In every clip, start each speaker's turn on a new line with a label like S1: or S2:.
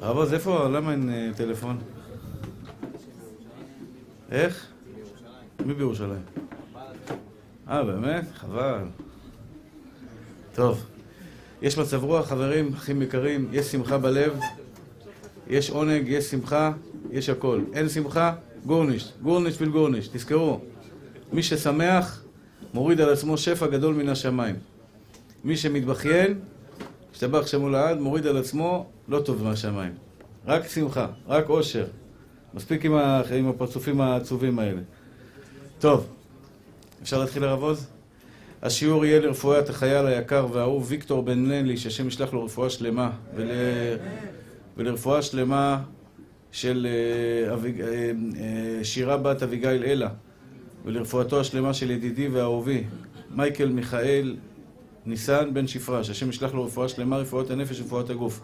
S1: הרב עוז, איפה, למה אין אה, טלפון? איך? מי בירושלים? אה, באמת? חבל. טוב. יש מצב רוח, חברים, אחים יקרים, יש שמחה בלב, יש עונג, יש שמחה, יש הכל. אין שמחה, גורניש, גורניש ויל גורניש, תזכרו. מי ששמח, מוריד על עצמו שפע גדול מן השמיים. מי שמתבכיין, השתבח שמו לעד, מוריד על עצמו לא טוב מהשמיים. רק שמחה, רק אושר. מספיק עם, ה... עם הפרצופים העצובים האלה. טוב, אפשר להתחיל הרב עוז? השיעור יהיה לרפואת החייל היקר והאהוב ויקטור בן לנלי, שהשם ישלח לו רפואה שלמה, ול... ולרפואה שלמה של אה, אביג... אה, אה, שירה בת אביגיל אלה, ולרפואתו השלמה של ידידי ואהובי, מייקל מיכאל ניסן בן שפרה, שהשם ישלח לו רפואה שלמה, רפואת הנפש ורפואת הגוף.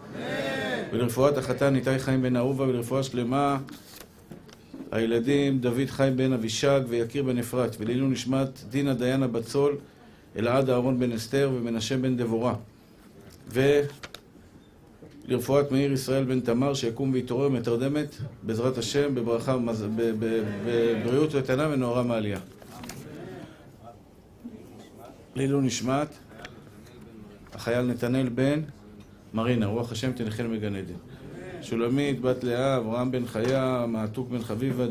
S1: ולרפואת החתן איתי חיים בן אהובה, ולרפואה שלמה הילדים דוד חיים בן אבישג ויקיר בן אפרת, ולעילוי נשמת דינה דיינה בת צול, אלעד אהרון בן אסתר ומנשה בן דבורה. ולרפואת מאיר ישראל בן תמר, שיקום ויתעורר מתרדמת, בעזרת השם, בברכה, בבריאות איתנה ונאורה מעלייה. לעילוי נשמת החייל נתנאל בן מרינה, רוח השם תנחל מגן עדן. שולמית בת לאה, אברהם בן חיה, מעתוק בן חביבה,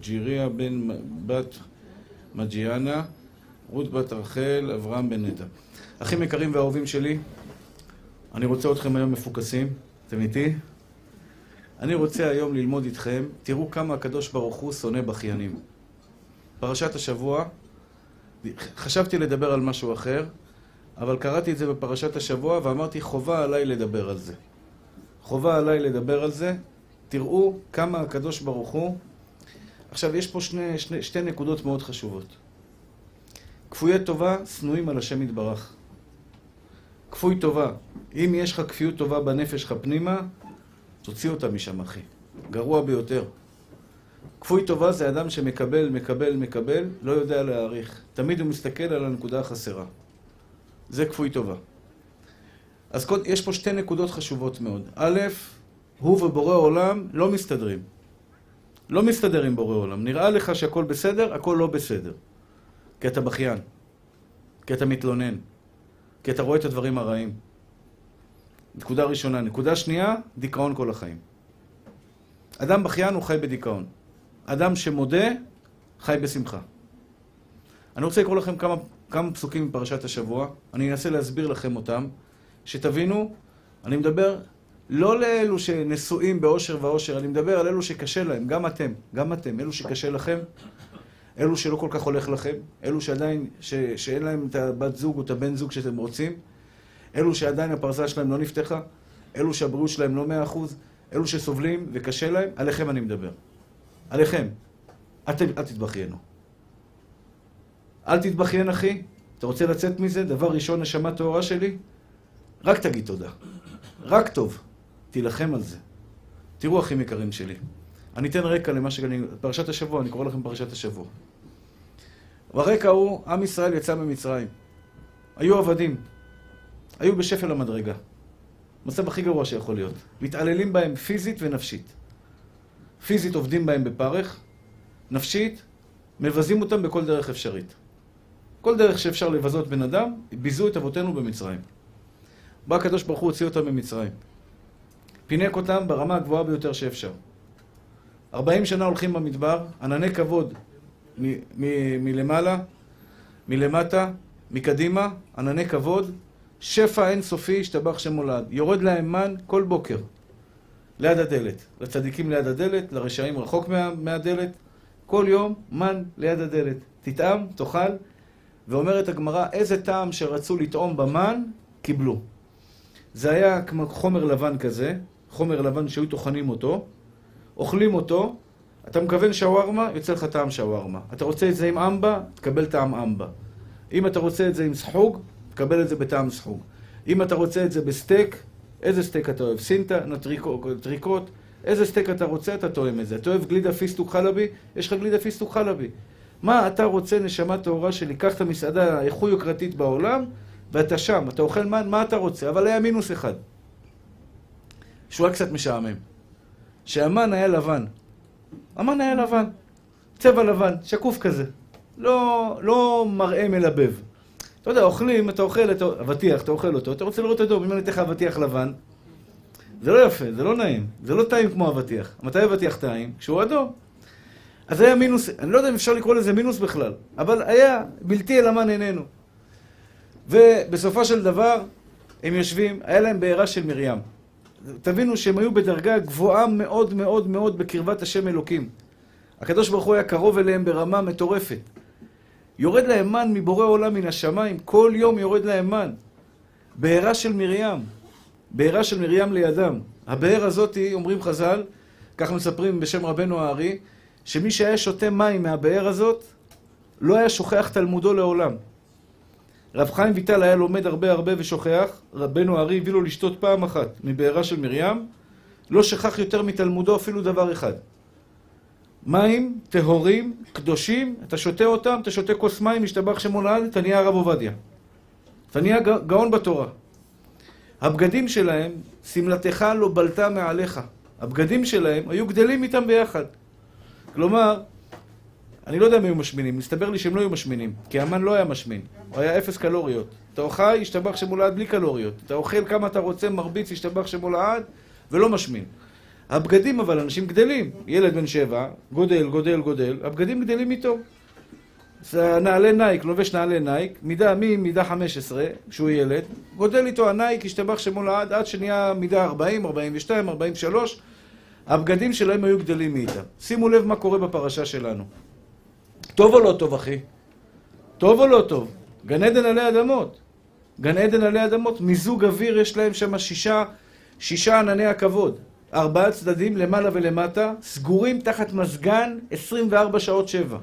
S1: ג'יריה בן בת מג'יאנה, רות בת רחל, אברהם בן נטע. אחים יקרים ואהובים שלי, אני רוצה אתכם היום מפוקסים. אתם איתי? אני רוצה היום ללמוד איתכם, תראו כמה הקדוש ברוך הוא שונא בכיינים. פרשת השבוע, חשבתי לדבר על משהו אחר, אבל קראתי את זה בפרשת השבוע ואמרתי חובה עליי לדבר על זה. חובה עליי לדבר על זה. תראו כמה הקדוש ברוך הוא... עכשיו, יש פה שני, שני, שתי נקודות מאוד חשובות. כפויי טובה שנואים על השם יתברך. כפוי טובה. אם יש לך כפיות טובה בנפש שלך פנימה, תוציא אותה משם, אחי. גרוע ביותר. כפוי טובה זה אדם שמקבל, מקבל, מקבל, לא יודע להעריך. תמיד הוא מסתכל על הנקודה החסרה. זה כפוי טובה. אז קוד, יש פה שתי נקודות חשובות מאוד. א', הוא ובורא עולם לא מסתדרים. לא מסתדר עם בורא עולם. נראה לך שהכל בסדר, הכל לא בסדר. כי אתה בכיין. כי אתה מתלונן. כי אתה רואה את הדברים הרעים. נקודה ראשונה. נקודה שנייה, דיכאון כל החיים. אדם בכיין הוא חי בדיכאון. אדם שמודה, חי בשמחה. אני רוצה לקרוא לכם כמה, כמה פסוקים מפרשת השבוע. אני אנסה להסביר לכם אותם, שתבינו, אני מדבר לא לאלו שנשואים באושר ואושר, אני מדבר על אלו שקשה להם, גם אתם, גם אתם, אלו שקשה לכם, אלו שלא כל כך הולך לכם, אלו שעדיין, ש, שאין להם את הבת זוג או את הבן זוג שאתם רוצים, אלו שעדיין הפרסה שלהם לא נפתחה, אלו שהבריאות שלהם לא מאה אחוז, אלו שסובלים וקשה להם, עליכם אני מדבר. עליכם. אתם, אל תתבכיינו. אל תתבכיין, אחי. אתה רוצה לצאת מזה? דבר ראשון, נשמה טהורה שלי, רק תגיד תודה. רק טוב. תילחם על זה. תראו, אחים יקרים שלי. אני אתן רקע למה שאני... פרשת השבוע, אני קורא לכם פרשת השבוע. ברקע הוא, עם ישראל יצא ממצרים. היו עבדים. היו בשפל המדרגה. מצב הכי גרוע שיכול להיות. מתעללים בהם פיזית ונפשית. פיזית עובדים בהם בפרך, נפשית, מבזים אותם בכל דרך אפשרית. כל דרך שאפשר לבזות בן אדם, ביזו את אבותינו במצרים. בא הקדוש ברוך הוא הוציא אותם ממצרים. פינק אותם ברמה הגבוהה ביותר שאפשר. 40 שנה הולכים במדבר, ענני כבוד מ- מ- מלמעלה, מלמטה, מקדימה, ענני כבוד, שפע אינסופי, השתבח שם מולד. יורד להם מן כל בוקר, ליד הדלת. לצדיקים ליד הדלת, לרשעים רחוק מה, מהדלת. כל יום מן ליד הדלת. תטעם, תאכל, ואומרת הגמרא, איזה טעם שרצו לטעום במן, קיבלו. זה היה כמו חומר לבן כזה, חומר לבן שהיו טוחנים אותו, אוכלים אותו, אתה מכוון שווארמה, יוצא לך טעם שווארמה. אתה רוצה את זה עם אמבה, תקבל טעם אמבה. אם אתה רוצה את זה עם סחוג, תקבל את זה בטעם סחוג. אם אתה רוצה את זה בסטייק, איזה סטייק אתה אוהב? סינטה, אנטריקוט, איזה סטייק אתה רוצה, אתה טועם את זה. אתה אוהב גלידה פיסטוק חלבי? יש לך גלידה פיסטוק חלבי. מה אתה רוצה, נשמה טהורה שלי? קח את המסעדה הכי יוקרתית בעולם, ואתה שם, אתה אוכל מן, מה אתה רוצה? אבל היה מינוס אחד. שהוא היה קצת משעמם. שהמן היה לבן. המן היה לבן. צבע לבן, שקוף כזה. לא, לא מראה מלבב. אתה יודע, אוכלים, אתה אוכל את אבטיח, אתה אוכל אותו, אתה רוצה לראות אדום. אם אני אתן לך אבטיח לבן, זה לא יפה, זה לא נעים. זה לא טעים כמו אבטיח. מתי אבטיח טעים? כשהוא אדום. אז היה מינוס, אני לא יודע אם אפשר לקרוא לזה מינוס בכלל, אבל היה בלתי אל המן עינינו. ובסופו של דבר, הם יושבים, היה להם בעירה של מרים. תבינו שהם היו בדרגה גבוהה מאוד מאוד מאוד בקרבת השם אלוקים. הקדוש ברוך הוא היה קרוב אליהם ברמה מטורפת. יורד להם מן מבורא עולם מן השמיים, כל יום יורד להם מן. בעירה של מרים, בעירה של מרים לידם. הבאר הזאתי, אומרים חז"ל, כך מספרים בשם רבנו הארי, שמי שהיה שותה מים מהבאר הזאת, לא היה שוכח תלמודו לעולם. רב חיים ויטל היה לומד הרבה הרבה ושוכח, רבנו הארי הביא לו לשתות פעם אחת מבארה של מרים, לא שכח יותר מתלמודו אפילו דבר אחד. מים טהורים, קדושים, אתה שותה אותם, אתה שותה כוס מים, משתבח שמו לעד, אתה נהיה הרב עובדיה. אתה נהיה גאון בתורה. הבגדים שלהם, שמלתך לא בלטה מעליך. הבגדים שלהם היו גדלים איתם ביחד. כלומר, אני לא יודע אם היו משמינים, מסתבר לי שהם לא היו משמינים, כי המן לא היה משמין, הוא היה אפס קלוריות. אתה אוכל, ישתבח שמו לעד בלי קלוריות. אתה אוכל כמה אתה רוצה, מרביץ, ישתבח שמו לעד, ולא משמין. הבגדים אבל, אנשים גדלים. ילד בן שבע, גודל, גודל, גודל, הבגדים גדלים איתו. זה נעלי נייק, לובש נעלי נייק, מידה ממידה 15, כשהוא ילד, גדל איתו הנייק, ישתבח שמו לעד, עד שנהיה מידה 40, 42, 43, הבגדים שלהם היו גדלים איתם. שימו לב מה קורה בפרשה שלנו. טוב או לא טוב, אחי? טוב או לא טוב? גן עדן עלי אדמות. גן עדן עלי אדמות, מיזוג אוויר יש להם שם שישה, שישה ענני הכבוד. ארבעה צדדים, למעלה ולמטה, סגורים תחת מזגן 24 שעות שבע.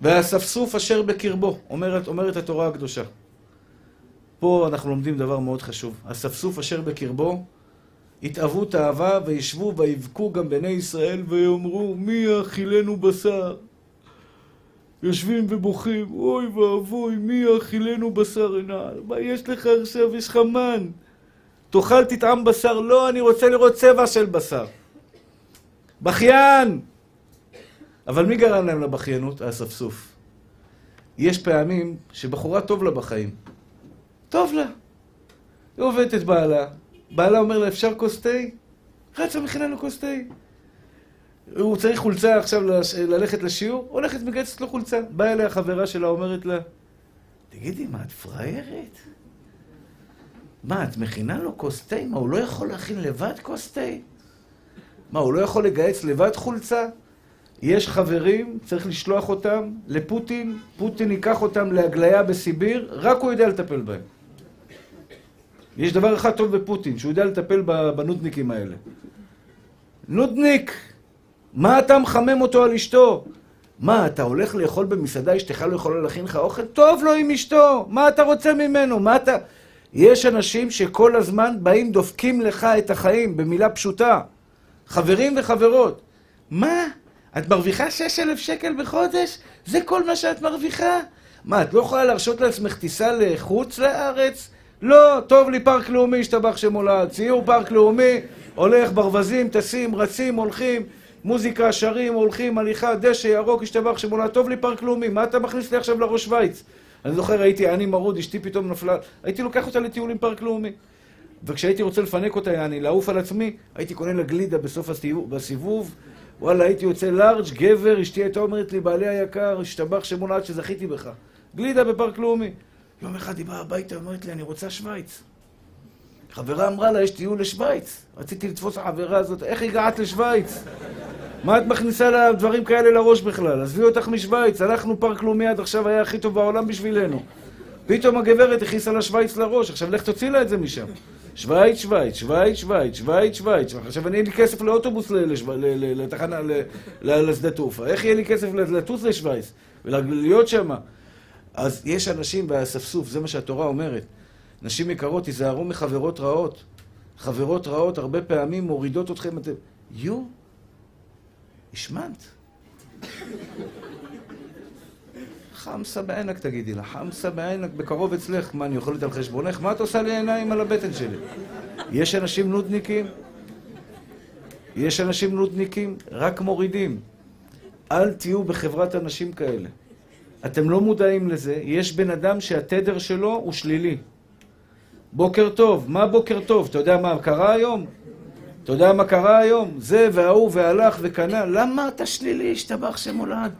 S1: והאספסוף אשר בקרבו, אומרת, אומרת התורה הקדושה. פה אנחנו לומדים דבר מאוד חשוב. אספסוף אשר בקרבו, התאוו תאווה וישבו ויבכו גם בני ישראל ויאמרו מי יאכילנו בשר? יושבים ובוכים, אוי ואבוי, מי יאכילנו בשר עינל? מה יש לך עכשיו? יש לך מן. תאכל תטעם בשר. לא, אני רוצה לראות צבע של בשר. בכיין! אבל מי גרם להם לבכיינות? האספסוף. יש פעמים שבחורה טוב לה בחיים. טוב לה. היא עובדת בעלה, בעלה אומר לה, אפשר כוס תה? רצה מכינה לו כוס תה. הוא צריך חולצה עכשיו ללכת לשיעור, הולכת מגייסת לו חולצה. באה אליה חברה שלה, אומרת לה, תגידי, מה, את פראיירת? מה, את מכינה לו כוס תה? מה, הוא לא יכול להכין לבד כוס תה? מה, הוא לא יכול לגייס לבד חולצה? יש חברים, צריך לשלוח אותם לפוטין, פוטין ייקח אותם להגליה בסיביר, רק הוא יודע לטפל בהם. יש דבר אחד טוב בפוטין, שהוא יודע לטפל בנודניקים האלה. נודניק! מה אתה מחמם אותו על אשתו? מה, אתה הולך לאכול במסעדה, אשתך לא יכולה להכין לך אוכל? טוב לו עם אשתו! מה אתה רוצה ממנו? מה אתה... יש אנשים שכל הזמן באים, דופקים לך את החיים, במילה פשוטה. חברים וחברות. מה? את מרוויחה 6,000 שקל בחודש? זה כל מה שאת מרוויחה? מה, את לא יכולה להרשות לעצמך טיסה לחוץ לארץ? לא, טוב לי פארק לאומי, ישתבח שמו לעד. ציור פארק לאומי, הולך, ברווזים, טסים, רצים, הולכים, מוזיקה, שרים, הולכים, הליכה, דשא, ירוק, ישתבח שמו לעד. טוב לי פארק לאומי, מה אתה מכניס לי עכשיו לראש שווייץ? אני זוכר, הייתי עני מרוד, אשתי פתאום נפלה, הייתי לוקח אותה לטיול עם פארק לאומי. וכשהייתי רוצה לפנק אותה, יעני, לעוף על עצמי, הייתי קונה לה גלידה בסוף הסיבוב, בסיבוב, וואלה, הייתי יוצא לארג', גבר, אשתי הייתה אומרת לי, בעלי היקר, השתבח שמולד שזכיתי בך. גלידה בפארק לאומי. יום אחד היא באה הביתה, אומרת לי, אני רוצה שווייץ. חברה אמרה לה, יש טיול לשווייץ. רציתי לתפוס החברה הזאת, איך הגעת לשווייץ? מה את מכניסה לה דברים כאלה לראש בכלל? עזבי אותך משווייץ, הלכנו פארק לאומי עד עכשיו היה הכי טוב בעולם בשבילנו. פתאום הגברת הכניסה לה שווייץ לראש, עכשיו לך תוציא לה את זה משם. שווייץ, שווייץ, שווייץ, שווייץ, שווייץ, שווייץ. עכשיו אני אין לי כסף לאוטובוס לתחנה, לשדה תעופה. איך יהיה לי כסף לטוס לשווייץ ולהיות שמה? אז יש אנשים באספסוף, זה מה שהתורה אומרת. נשים יקרות, תיזהרו מחברות רעות. חברות רעות הרבה פעמים מורידות אתכם, אתם... יו, השמנת. חמסה בעינק תגידי לה, חמסה בעינק בקרוב אצלך. מה, אני אוכלת על חשבונך? מה את עושה לי עיניים על הבטן שלי? יש אנשים נודניקים, יש אנשים נודניקים, רק מורידים. אל תהיו בחברת אנשים כאלה. אתם לא מודעים לזה, יש בן אדם שהתדר שלו הוא שלילי. בוקר טוב, מה בוקר טוב? אתה יודע מה קרה היום? אתה יודע מה קרה היום? זה וההוא והלך וקנה. למה אתה שלילי? השתבח שמולד.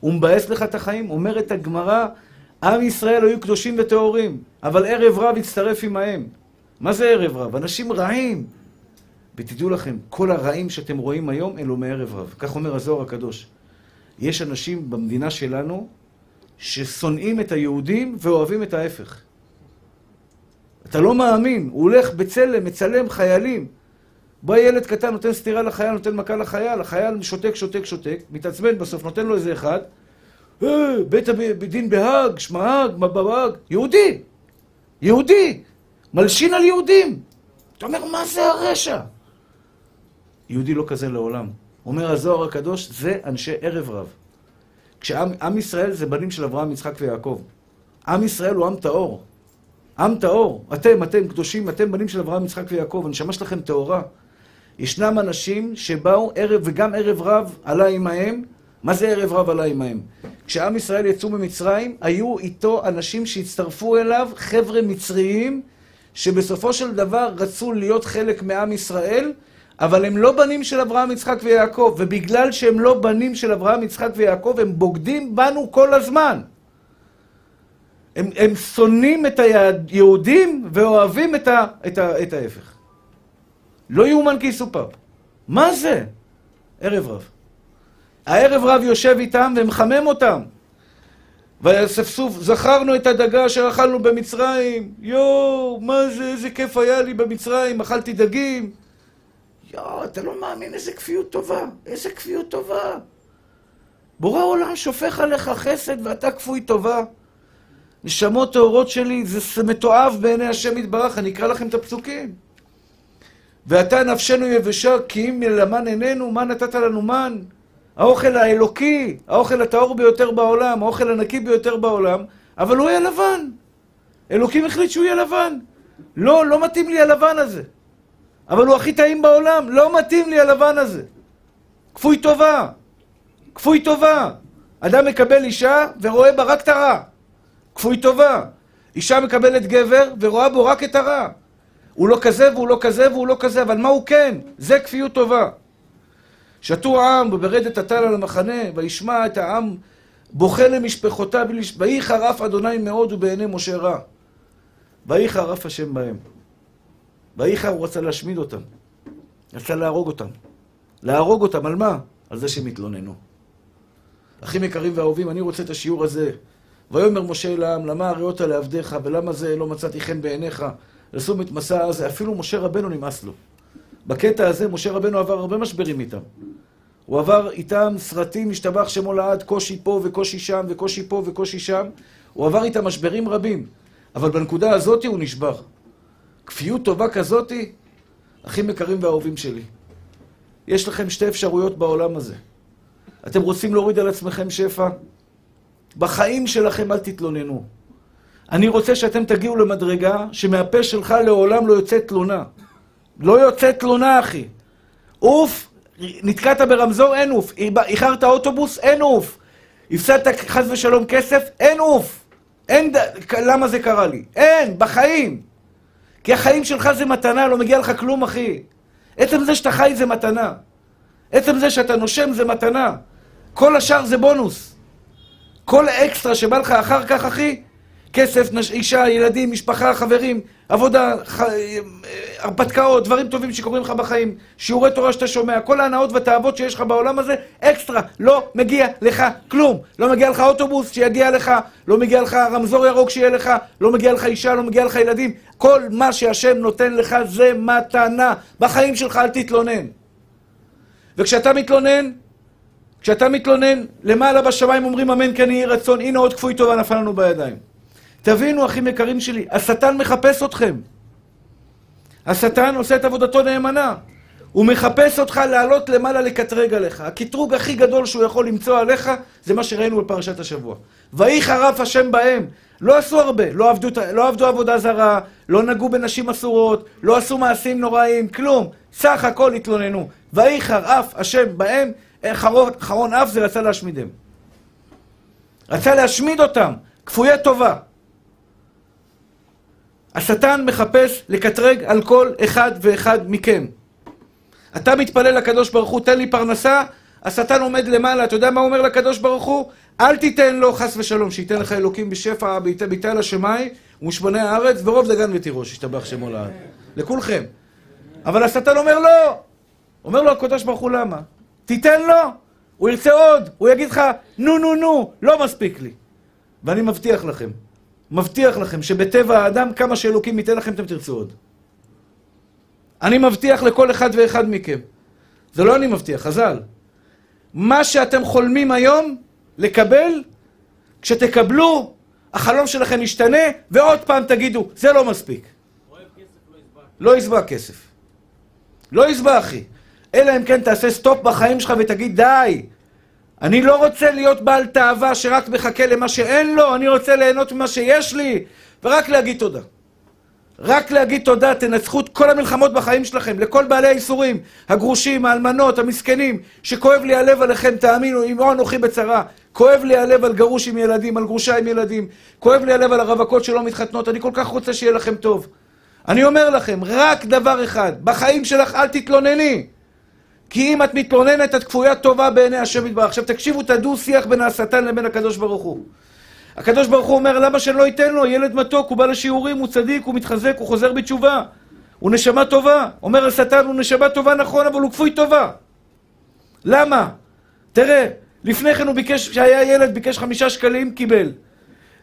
S1: הוא מבאס לך את החיים. אומרת הגמרא, עם ישראל היו קדושים וטהורים, אבל ערב רב הצטרף עמהם. מה זה ערב רב? אנשים רעים. ותדעו לכם, כל הרעים שאתם רואים היום, אלו מערב רב. כך אומר הזוהר הקדוש. יש אנשים במדינה שלנו ששונאים את היהודים ואוהבים את ההפך. אתה לא מאמין, הוא הולך בצלם, מצלם חיילים. בא ילד קטן, נותן סטירה לחייל, נותן מכה לחייל, החייל שותק, שותק, שותק, מתעצבן בסוף, נותן לו איזה אחד. אה, בית הדין בהאג, שמהאג, מבהאג, יהודי, יהודי, מלשין על יהודים. אתה אומר, מה זה הרשע? יהודי לא כזה לעולם. אומר הזוהר הקדוש, זה אנשי ערב רב. כשעם ישראל זה בנים של אברהם, יצחק ויעקב. עם ישראל הוא עם טהור. עם טהור. אתם, אתם קדושים, אתם בנים של אברהם, יצחק ויעקב. הנשמה שלכם טהורה. ישנם אנשים שבאו ערב, וגם ערב רב עלה עמהם. מה זה ערב רב עלה עמהם? כשעם ישראל יצאו ממצרים, היו איתו אנשים שהצטרפו אליו, חבר'ה מצריים, שבסופו של דבר רצו להיות חלק מעם ישראל, אבל הם לא בנים של אברהם, יצחק ויעקב, ובגלל שהם לא בנים של אברהם, יצחק ויעקב, הם בוגדים בנו כל הזמן. הם, הם שונאים את היהודים ואוהבים את, ה, את, ה, את ההפך. לא יאומן כי יסופר. מה זה? ערב רב. הערב רב יושב איתם ומחמם אותם. ויאספסוף, זכרנו את הדגה אשר אכלנו במצרים. יואו, מה זה, איזה כיף היה לי במצרים, אכלתי דגים. יואו, אתה לא מאמין איזה כפיות טובה, איזה כפיות טובה. בורא עולם שופך עליך חסד ואתה כפוי טובה. נשמות טהורות שלי, זה מתועב בעיני השם יתברך, אני אקרא לכם את הפסוקים. ואתה נפשנו יבשה, כי אם למן עינינו, מה נתת לנו מן? האוכל האלוקי, האוכל הטהור ביותר בעולם, האוכל הנקי ביותר בעולם, אבל הוא היה לבן. אלוקים החליט שהוא יהיה לבן. לא, לא מתאים לי הלבן הזה. אבל הוא הכי טעים בעולם, לא מתאים לי הלבן הזה. כפוי טובה. כפוי טובה. אדם מקבל אישה ורואה בה רק את הרע. כפוי טובה. אישה מקבלת גבר ורואה בו רק את הרע. הוא לא כזה והוא לא כזה והוא לא כזה, אבל מה הוא כן? זה כפיות טובה. שתו העם וברדת הטל על המחנה, וישמע את העם בוכה למשפחותיו, ויהי חרף אדוני מאוד ובעיני משה רע. ויהי חרף השם בהם. חר הוא רצה להשמיד אותם. רצה להרוג אותם. להרוג אותם, על מה? על זה שהם התלוננו. אחים יקרים ואהובים, אני רוצה את השיעור הזה. ויאמר משה אל העם, למה הריאות לעבדיך, ולמה זה לא מצאתי חן בעיניך, לשום את מסע הזה. אפילו משה רבנו נמאס לו. בקטע הזה משה רבנו עבר הרבה משברים איתם. הוא עבר איתם סרטים, השתבח שמו לעד, קושי פה וקושי שם וקושי פה וקושי שם. הוא עבר איתם משברים רבים. אבל בנקודה הזאת הוא נשבר. כפיות טובה כזאתי, אחים יקרים ואהובים שלי. יש לכם שתי אפשרויות בעולם הזה. אתם רוצים להוריד על עצמכם שפע? בחיים שלכם אל תתלוננו. אני רוצה שאתם תגיעו למדרגה שמהפה שלך לעולם לא יוצאת תלונה. לא יוצאת תלונה, אחי. אוף, נתקעת ברמזור, אין אוף. איחרת אוטובוס, אין אוף. הפסדת חס ושלום כסף, אין אוף. אין, ד... למה זה קרה לי? אין, בחיים. כי החיים שלך זה מתנה, לא מגיע לך כלום, אחי. עצם זה שאתה חי זה מתנה. עצם זה שאתה נושם זה מתנה. כל השאר זה בונוס. כל האקסטרה שבא לך אחר כך, אחי, כסף, נש... אישה, ילדים, משפחה, חברים, עבודה, ח... הרפתקאות, דברים טובים שקורים לך בחיים, שיעורי תורה שאתה שומע, כל ההנאות והתאוות שיש לך בעולם הזה, אקסטרה, לא מגיע לך כלום. לא מגיע לך אוטובוס שיגיע לך, לא מגיע לך רמזור ירוק שיהיה לך, לא מגיע לך אישה, לא מגיע לך ילדים. כל מה שהשם נותן לך זה מתנה. בחיים שלך אל תתלונן. וכשאתה מתלונן, כשאתה מתלונן, למעלה בשמיים אומרים אמן כן יהי רצון, הנה עוד כפוי טובה נפל לנו בידיים. תבינו, אחים יקרים שלי, השטן מחפש אתכם. השטן עושה את עבודתו נאמנה.
S2: הוא מחפש אותך לעלות למעלה לקטרג עליך. הקטרוג הכי גדול שהוא יכול למצוא עליך, זה מה שראינו בפרשת השבוע. ויהי חרף השם בהם. לא עשו הרבה, לא עבדו, לא עבדו עבודה זרה, לא נגעו בנשים אסורות, לא עשו מעשים נוראים, כלום. סך הכל התלוננו. ויהי חרף השם בהם, חרון, חרון אף זה רצה להשמידם. רצה להשמיד אותם, כפויי טובה. השטן מחפש לקטרג על כל אחד ואחד מכם. אתה מתפלל לקדוש ברוך הוא, תן לי פרנסה, השטן עומד למעלה, אתה יודע מה הוא אומר לקדוש ברוך הוא? אל תיתן לו, חס ושלום, שייתן לך אלוקים בשפע, ביתה לשמיים, ומשבני הארץ, ורוב דגן ותירוש, ישתבח שמו לעד. לכולכם. אבל השטן אומר לא! אומר לו הקדוש ברוך הוא למה? תיתן לו, הוא ירצה עוד, הוא יגיד לך, נו נו נו, לא מספיק לי. ואני מבטיח לכם, מבטיח לכם שבטבע האדם, כמה שאלוקים ייתן לכם, אתם תרצו עוד. אני מבטיח לכל אחד ואחד מכם. זה לא אני מבטיח, חז"ל. מה שאתם חולמים היום לקבל, כשתקבלו, החלום שלכם ישתנה, ועוד פעם תגידו, זה לא מספיק. לא יסבע כסף. לא יסבע, אחי. אלא אם כן תעשה סטופ בחיים שלך ותגיד, די, אני לא רוצה להיות בעל תאווה שרק מחכה למה שאין לו, אני רוצה ליהנות ממה שיש לי, ורק להגיד תודה. רק להגיד תודה, תנצחו את כל המלחמות בחיים שלכם, לכל בעלי האיסורים, הגרושים, האלמנות, המסכנים, שכואב לי הלב עליכם, תאמינו, אמו אנוכי בצרה. כואב לי הלב על גרוש עם ילדים, על גרושה עם ילדים. כואב לי הלב על הרווקות שלא מתחתנות, אני כל כך רוצה שיהיה לכם טוב. אני אומר לכם, רק דבר אחד, בחיים שלך אל תתלונני. כי אם את מתלוננת, את כפוית טובה בעיני השם יתברך. עכשיו תקשיבו את הדו-שיח בין השטן לבין הקדוש ברוך הוא. הקדוש ברוך הוא אומר, למה שלא ייתן לו? ילד מתוק, הוא בא לשיעורים, הוא צדיק, הוא מתחזק, הוא חוזר בתשובה. הוא נשמה טובה. אומר השטן, הוא נשמה טובה, נכון, אבל הוא כפוי טובה. למה? תראה, לפני כן הוא ביקש, כשהיה ילד, ביקש חמישה שקלים, קיבל.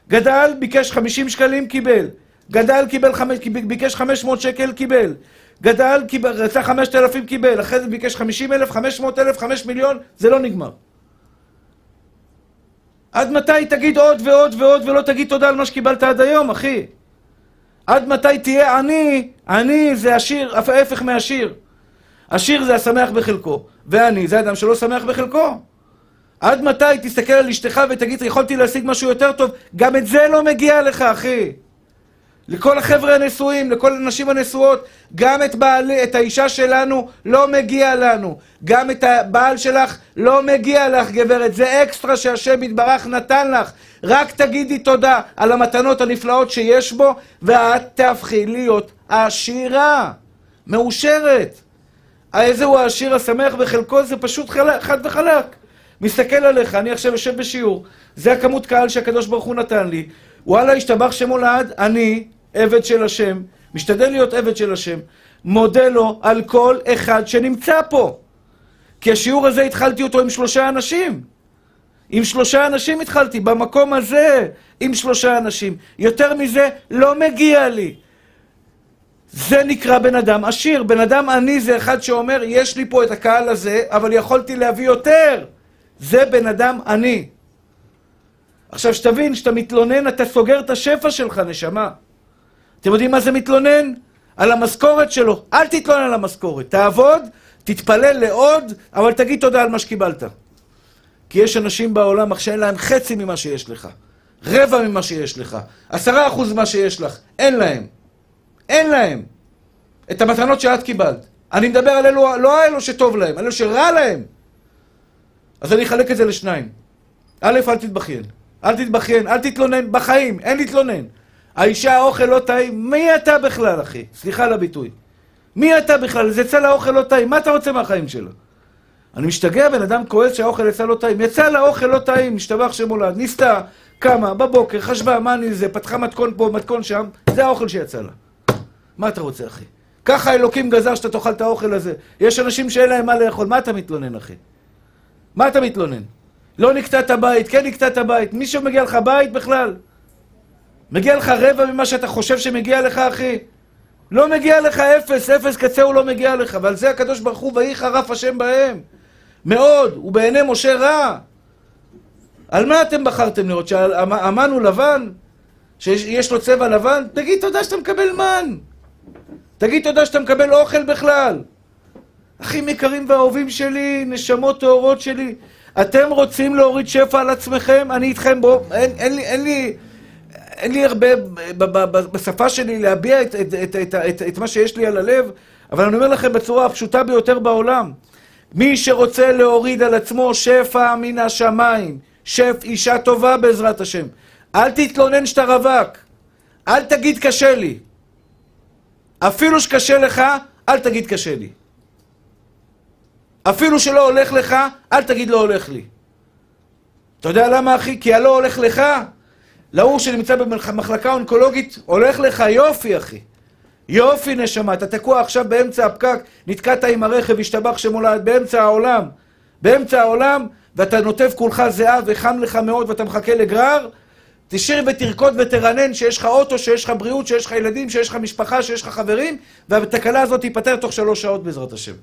S2: גדל, ביקש חמישים שקלים, קיבל. גדל, קיבל חמש, ביקש חמש מאות שקל, קיבל. גדל, רצה חמשת אלפים, קיבל. אחרי זה ביקש חמישים אלף, חמש מאות אלף, חמש מיליון, זה לא נגמר. עד מתי תגיד עוד ועוד ועוד ולא תגיד תודה על מה שקיבלת עד היום, אחי? עד מתי תהיה עני? עני זה עשיר, ההפך מעשיר. עשיר זה השמח בחלקו, ועני זה אדם שלא שמח בחלקו. עד מתי תסתכל על אשתך ותגיד, יכולתי להשיג משהו יותר טוב? גם את זה לא מגיע לך, אחי. לכל החבר'ה הנשואים, לכל הנשים הנשואות, גם את, בעל, את האישה שלנו לא מגיע לנו. גם את הבעל שלך לא מגיע לך, גברת. זה אקסטרה שהשם יתברך נתן לך. רק תגידי תודה על המתנות הנפלאות שיש בו, ואת תהפכי להיות עשירה, מאושרת. איזה הוא העשיר השמח בחלקו? זה פשוט חד וחלק. מסתכל עליך, אני עכשיו יושב בשיעור, זה הכמות קהל שהקדוש ברוך הוא נתן לי. וואלה, השתבח שמו לעד, אני עבד של השם, משתדל להיות עבד של השם, מודה לו על כל אחד שנמצא פה. כי השיעור הזה התחלתי אותו עם שלושה אנשים. עם שלושה אנשים התחלתי, במקום הזה, עם שלושה אנשים. יותר מזה לא מגיע לי. זה נקרא בן אדם עשיר. בן אדם עני זה אחד שאומר, יש לי פה את הקהל הזה, אבל יכולתי להביא יותר. זה בן אדם עני. עכשיו, שתבין, כשאתה מתלונן, אתה סוגר את השפע שלך, נשמה. אתם יודעים מה זה מתלונן? על המשכורת שלו. אל תתלונן על המשכורת. תעבוד, תתפלל לעוד, אבל תגיד תודה על מה שקיבלת. כי יש אנשים בעולם אך שאין להם חצי ממה שיש לך. רבע ממה שיש לך. עשרה אחוז ממה שיש לך. אין להם. אין להם. את המתנות שאת קיבלת. אני מדבר על אלו, לא אלו שטוב להם, אלו שרע להם. אז אני אחלק את זה לשניים. א', אל תתבכיין. אל תתבכיין, אל תתלונן, בחיים, אין להתלונן. האישה האוכל לא טעים, מי אתה בכלל, אחי? סליחה על הביטוי. מי אתה בכלל? זה יצא לאוכל לא טעים, מה אתה רוצה מהחיים שלו? אני משתגע, בן אדם כועס שהאוכל יצא לא טעים. יצא לאוכל לא טעים, משתבח שמולד, ניסתה, קמה, בבוקר, חשבה, מה אני זה, פתחה מתכון פה, מתכון שם, זה האוכל שיצא לה. מה אתה רוצה, אחי? ככה אלוקים גזר שאתה תאכל את האוכל הזה. יש אנשים שאין להם מה לאכול, מה אתה מתלונן, אחי? מה אתה מתלונן? לא נקטעת בית, כן נקטעת בית. מישהו מגיע לך בית בכלל? מגיע לך רבע ממה שאתה חושב שמגיע לך, אחי? לא מגיע לך אפס, אפס קצהו לא מגיע לך, ועל זה הקדוש ברוך הוא, ויהי חרף השם בהם. מאוד, ובעיני משה רע. על מה אתם בחרתם לראות? שהמן הוא לבן? שיש לו צבע לבן? תגיד תודה שאתה מקבל מן. תגיד תודה שאתה מקבל אוכל בכלל. אחים יקרים ואהובים שלי, נשמות טהורות שלי, אתם רוצים להוריד שפע על עצמכם? אני איתכם, בואו, אין, אין לי, אין לי, אין לי הרבה בשפה שלי להביע את, את, את, את, את, את מה שיש לי על הלב, אבל אני אומר לכם בצורה הפשוטה ביותר בעולם. מי שרוצה להוריד על עצמו שפע מן השמיים, שף אישה טובה בעזרת השם. אל תתלונן שאתה רווק. אל תגיד קשה לי. אפילו שקשה לך, אל תגיד קשה לי. אפילו שלא הולך לך, אל תגיד לא הולך לי. אתה יודע למה, אחי? כי הלא הולך לך, להוא שנמצא במחלקה אונקולוגית, הולך לך יופי, אחי. יופי, נשמה, אתה תקוע עכשיו באמצע הפקק, נתקעת עם הרכב, השתבח שמולד, באמצע העולם. באמצע העולם, ואתה נוטף כולך זהה וחם לך מאוד ואתה מחכה לגרר, תשאיר ותרקוד ותרנן שיש לך אוטו, שיש לך בריאות, שיש לך ילדים, שיש לך משפחה, שיש לך חברים, והתקלה הזאת תיפתר תוך שלוש שעות בעזרת השם.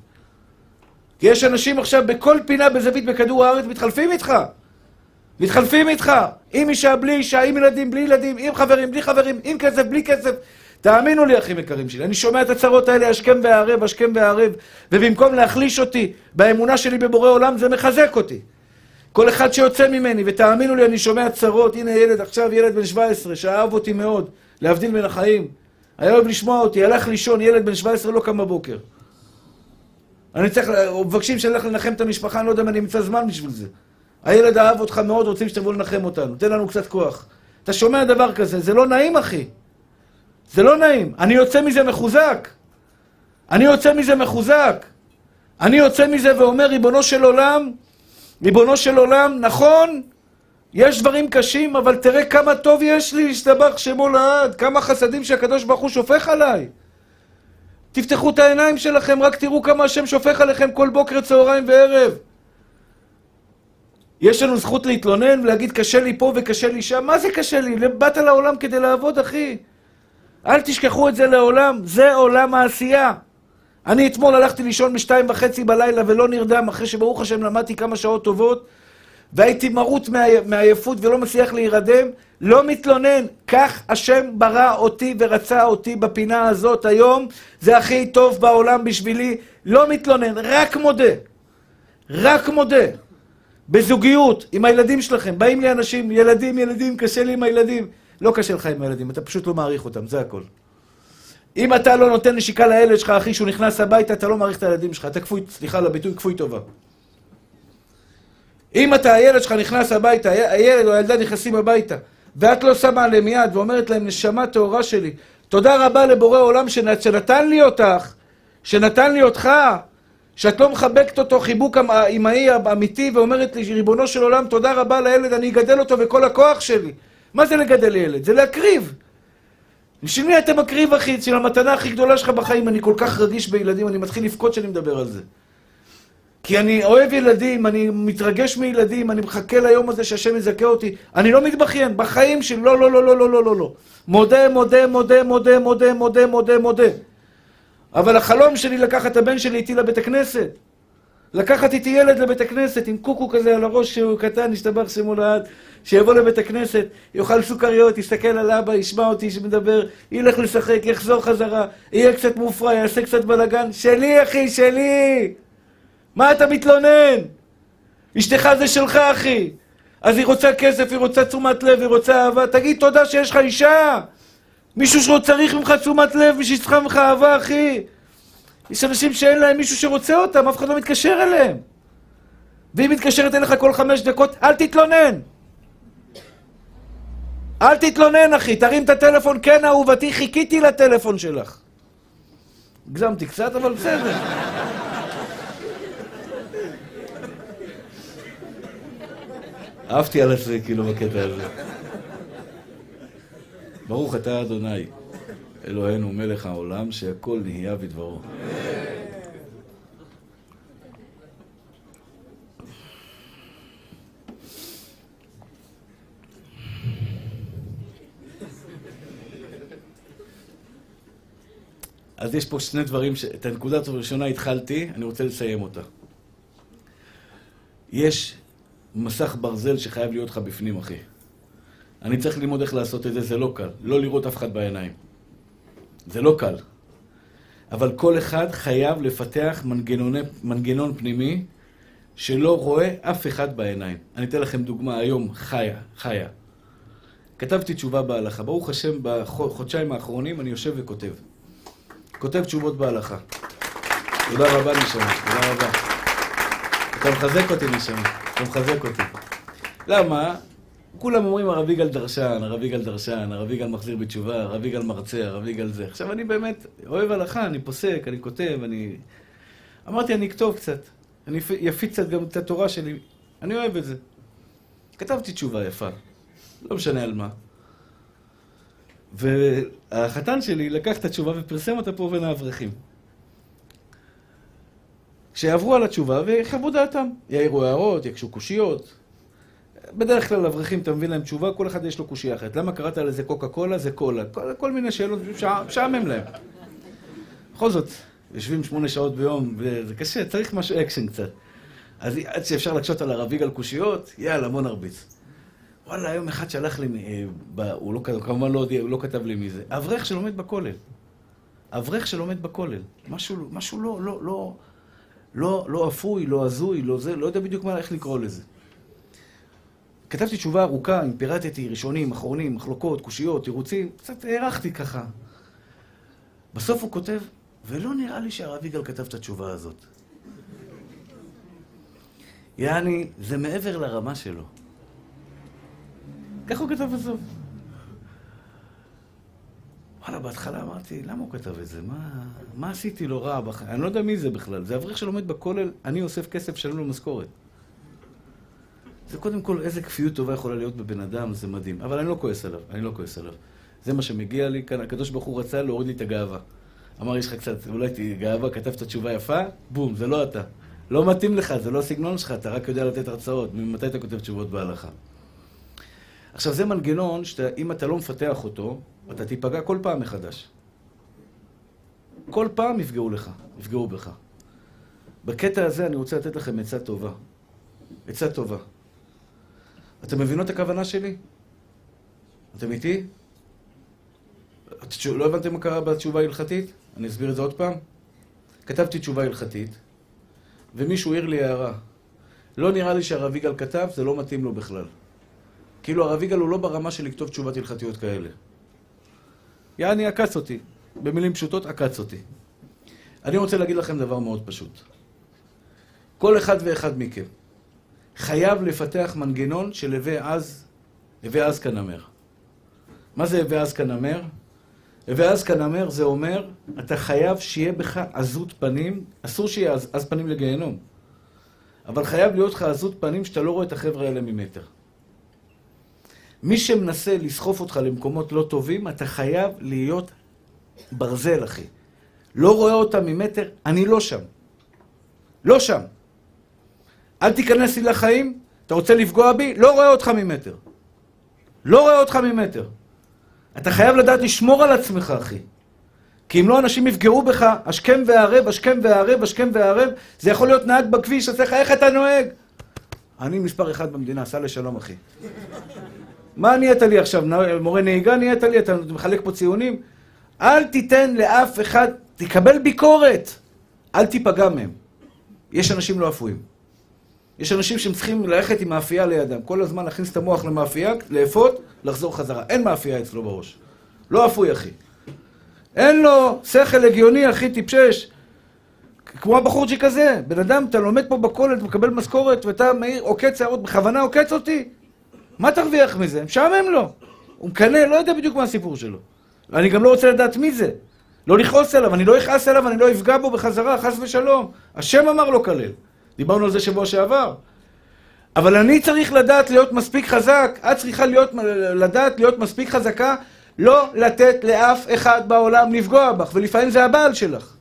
S2: כי יש אנשים עכשיו בכל פינה בזווית בכדור הארץ מתחלפים איתך. מתחלפים איתך. עם אישה, בלי אישה, עם ילדים, בלי ילדים, עם חברים, בלי חברים, עם כסף, בלי כסף. תאמינו לי, אחים יקרים שלי, אני שומע את הצרות האלה השכם והערב, השכם והערב, ובמקום להחליש אותי באמונה שלי בבורא עולם, זה מחזק אותי. כל אחד שיוצא ממני, ותאמינו לי, אני שומע צרות, הנה ילד, עכשיו ילד בן 17, שאהב אותי מאוד, להבדיל בין החיים. היה אוהב לשמוע אותי, הלך לישון, ילד בן 17 לא קם בבוקר. אני צריך, מבקשים שאני אלך לנחם את המשפחה, אני לא יודע אם אני אמצא זמן בשביל זה. הילד אהב אותך מאוד, רוצים שתבוא לנחם אותנו, תן לנו קצת כוח. אתה שומע דבר כזה, זה לא נעים, אחי. זה לא נעים. אני יוצא מזה מחוזק. אני יוצא מזה מחוזק. אני יוצא מזה ואומר, ריבונו של עולם, ריבונו של עולם, נכון, יש דברים קשים, אבל תראה כמה טוב יש לי, השתבח שמו לעד, כמה חסדים שהקדוש ברוך הוא שופך עליי. תפתחו את העיניים שלכם, רק תראו כמה השם שופך עליכם כל בוקר, צהריים וערב. יש לנו זכות להתלונן ולהגיד קשה לי פה וקשה לי שם, מה זה קשה לי? באת לעולם כדי לעבוד, אחי. אל תשכחו את זה לעולם, זה עולם העשייה. אני אתמול הלכתי לישון בשתיים וחצי בלילה ולא נרדם, אחרי שברוך השם למדתי כמה שעות טובות, והייתי מרוט מעייפות ולא מצליח להירדם, לא מתלונן. כך השם ברא אותי ורצה אותי בפינה הזאת היום, זה הכי טוב בעולם בשבילי, לא מתלונן, רק מודה. רק מודה. בזוגיות, עם הילדים שלכם, באים לי אנשים, ילדים, ילדים, קשה לי עם הילדים. לא קשה לך עם הילדים, אתה פשוט לא מעריך אותם, זה הכל. אם אתה לא נותן נשיקה לילד שלך, אחי, שהוא נכנס הביתה, אתה לא מעריך את הילדים שלך. אתה כפוי, סליחה על הביטוי, כפוי טובה. אם אתה, הילד שלך נכנס הביתה, הילד או הילדה נכנסים הביתה, ואת לא שמה עליהם יד ואומרת להם, נשמה טהורה שלי, תודה רבה לבורא עולם שנת, שנתן לי אותך, שנתן לי אותך, שאת לא מחבקת אותו חיבוק אמהי אמיתי ואומרת לי, ריבונו של עולם, תודה רבה לילד, אני אגדל אותו בכל הכוח שלי. מה זה לגדל ילד? זה להקריב. בשביל מי אתה מקריב, אחי? בשביל המתנה הכי גדולה שלך בחיים. אני כל כך רגיש בילדים, אני מתחיל לבכות כשאני מדבר על זה. כי אני אוהב ילדים, אני מתרגש מילדים, אני מחכה ליום הזה שהשם יזכה אותי. אני לא מתבכיין, בחיים שלי, לא, לא, לא, לא, לא, לא, לא. לא. מודה, מודה, מודה, מודה, מודה, מודה, מודה, מודה. אבל החלום שלי לקחת את הבן שלי איתי לבית הכנסת. לקחת איתי ילד לבית הכנסת עם קוקו כזה על הראש שהוא קטן, השתבח שמו לעד, שיבוא לבית הכנסת, יאכל סוכריות, יסתכל על אבא, ישמע אותי שמדבר, ילך לשחק, יחזור חזרה, יהיה קצת מופרע, יעשה קצת בלאגן. שלי, אחי, שלי! מה אתה מתלונן? אשתך זה שלך, אחי. אז היא רוצה כסף, היא רוצה תשומת לב, היא רוצה אהבה. תגיד תודה שיש לך אישה. מישהו שצריך ממך תשומת לב, מישהו שצריך ממך אהבה, אחי. יש אנשים שאין להם מישהו שרוצה אותם, אף אחד לא מתקשר אליהם. והיא מתקשרת אליך כל חמש דקות, אל תתלונן. אל תתלונן, אחי, תרים את הטלפון, כן, אהובתי, חיכיתי לטלפון שלך. הגזמתי קצת, אבל בסדר. אהבתי על עצמי, כאילו, בקטע הזה. ברוך אתה אדוני, אלוהינו מלך העולם, שהכל נהיה בדברו. אז יש פה שני דברים, ש... את הנקודה הראשונה התחלתי, אני רוצה לסיים אותה. יש מסך ברזל שחייב להיות לך בפנים, אחי. אני צריך ללמוד איך לעשות את זה, זה לא קל. לא לראות אף אחד בעיניים. זה לא קל. אבל כל אחד חייב לפתח מנגנוני, מנגנון פנימי שלא רואה אף אחד בעיניים. אני אתן לכם דוגמה היום, חיה, חיה. כתבתי תשובה בהלכה. ברוך השם, בחודשיים האחרונים אני יושב וכותב. כותב תשובות בהלכה. תודה רבה, נשמה, תודה רבה. אתה מחזק אותי, נשמה, אתה מחזק אותי. למה? כולם אומרים הרב יגאל דרשן, הרב יגאל דרשן, הרב יגאל מחזיר בתשובה, הרב יגאל מרצה, הרב יגאל זה. עכשיו אני באמת אוהב הלכה, אני פוסק, אני כותב, אני... אמרתי, אני אכתוב קצת. אני אפיץ קצת גם את התורה שלי. אני אוהב את זה. כתבתי תשובה יפה. לא משנה על מה. והחתן שלי לקח את התשובה ופרסם אותה פה בין האברכים. שיעברו על התשובה ויחוו דעתם. יעירו הערות, יקשו קושיות. בדרך כלל אברכים, אתה מביא להם תשובה, כל אחד יש לו קושייה אחרת. למה קראת לזה קוקה קולה? זה קולה. כל, כל מיני שאלות, משעמם להם. בכל זאת, יושבים שמונה שעות ביום, וזה קשה, צריך משהו אקשן קצת. אז עד שאפשר להקשות על הרב יגאל קושיות, יאללה, בוא נרביץ. וואלה, יום אחד שלח לי, אה, הוא לא, כמובן לא, הוא לא כתב לי מי זה, אברך שלומד בכולל. אברך שלומד בכולל. משהו, משהו לא, לא, לא, לא, לא אפוי, לא הזוי, לא זה, לא יודע בדיוק מה, איך לקרוא לזה. כתבתי תשובה ארוכה, אם פירטתי ראשונים, אחרונים, מחלוקות, קושיות, תירוצים, קצת הארכתי ככה. בסוף הוא כותב, ולא נראה לי שהרב יגאל כתב את התשובה הזאת. יעני, זה מעבר לרמה שלו. ככה הוא כתב בסוף. וואלה, בהתחלה אמרתי, למה הוא כתב את זה? מה, מה עשיתי לו רע בחיים? אני לא יודע מי זה בכלל. זה אברך שלומד בכולל, אני אוסף כסף, שלם לו משכורת. זה קודם כל, איזה כפיות טובה יכולה להיות בבן אדם, זה מדהים. אבל אני לא כועס עליו, אני לא כועס עליו. זה מה שמגיע לי כאן, הקדוש ברוך הוא רצה להוריד לי את הגאווה. אמר, יש לך קצת, אולי תהיה גאווה, כתבת תשובה יפה, בום, זה לא אתה. לא מתאים לך, זה לא הסגנון שלך, אתה רק יודע לתת הרצאות. ממתי אתה כותב תשובות בהלכה? עכשיו, זה מנגנון שאם אתה לא מפתח אותו, אתה תיפגע כל פעם מחדש. כל פעם יפגעו לך, יפגעו בך. בקטע הזה אני רוצה לתת לכם עצה טובה. עצה טובה. אתם מבינות את הכוונה שלי? אתם איתי? לא הבנתם מה קרה בתשובה ההלכתית? אני אסביר את זה עוד פעם. כתבתי תשובה הלכתית, ומישהו העיר לי הערה. לא נראה לי שהרב יגאל כתב, זה לא מתאים לו בכלל. כאילו הרב יגאל הוא לא ברמה של לכתוב תשובות הלכתיות כאלה. יעני עקץ אותי. במילים פשוטות, עקץ אותי. אני רוצה להגיד לכם דבר מאוד פשוט. כל אחד ואחד מכם חייב לפתח מנגנון של הווה אז, הווה אז כנמר. מה זה הווה אז כנמר? הווה אז כנמר זה אומר, אתה חייב שיהיה בך עזות פנים, אסור שיהיה עז, עז פנים לגיהנום, אבל חייב להיות לך עזות פנים שאתה לא רואה את החבר'ה האלה ממטר. מי שמנסה לסחוף אותך למקומות לא טובים, אתה חייב להיות ברזל, אחי. לא רואה אותם ממטר, אני לא שם. לא שם. אל תיכנס לי לחיים, אתה רוצה לפגוע בי? לא רואה אותך ממטר. לא רואה אותך ממטר. אתה חייב לדעת לשמור על עצמך, אחי. כי אם לא, אנשים יפגעו בך, השכם והערב, השכם והערב, השכם והערב, זה יכול להיות נהג בכביש, עושה לך, איך אתה נוהג? אני מספר אחד במדינה, סע לשלום, אחי. מה נהיית לי עכשיו? מורה נהיגה נהיית לי? אתה מחלק פה ציונים? אל תיתן לאף אחד, תקבל ביקורת. אל תיפגע מהם. יש אנשים לא אפויים. יש אנשים שהם צריכים ללכת עם מאפייה לידם. כל הזמן להכניס את המוח למאפייה, לאפות, לחזור חזרה. אין מאפייה אצלו בראש. לא אפוי, אחי. אין לו שכל הגיוני, אחי, טיפשש. כמו הבחורצ'יק הזה. בן אדם, אתה לומד פה בכולל, אתה מקבל משכורת, ואתה מעיר, עוקץ הערות, בכוונה עוקץ אותי? מה תרוויח מזה? משעמם לו. הוא מקנא, לא יודע בדיוק מה הסיפור שלו. ואני גם לא רוצה לדעת מי זה. לא לכעוס עליו, אני לא אכעס עליו, אני לא אפגע בו בחזרה, חס ושלום. השם אמר לו כלל. דיברנו על זה שבוע שעבר. אבל אני צריך לדעת להיות מספיק חזק, את צריכה להיות, לדעת להיות מספיק חזקה, לא לתת לאף אחד בעולם לפגוע בך, ולפעמים זה הבעל שלך.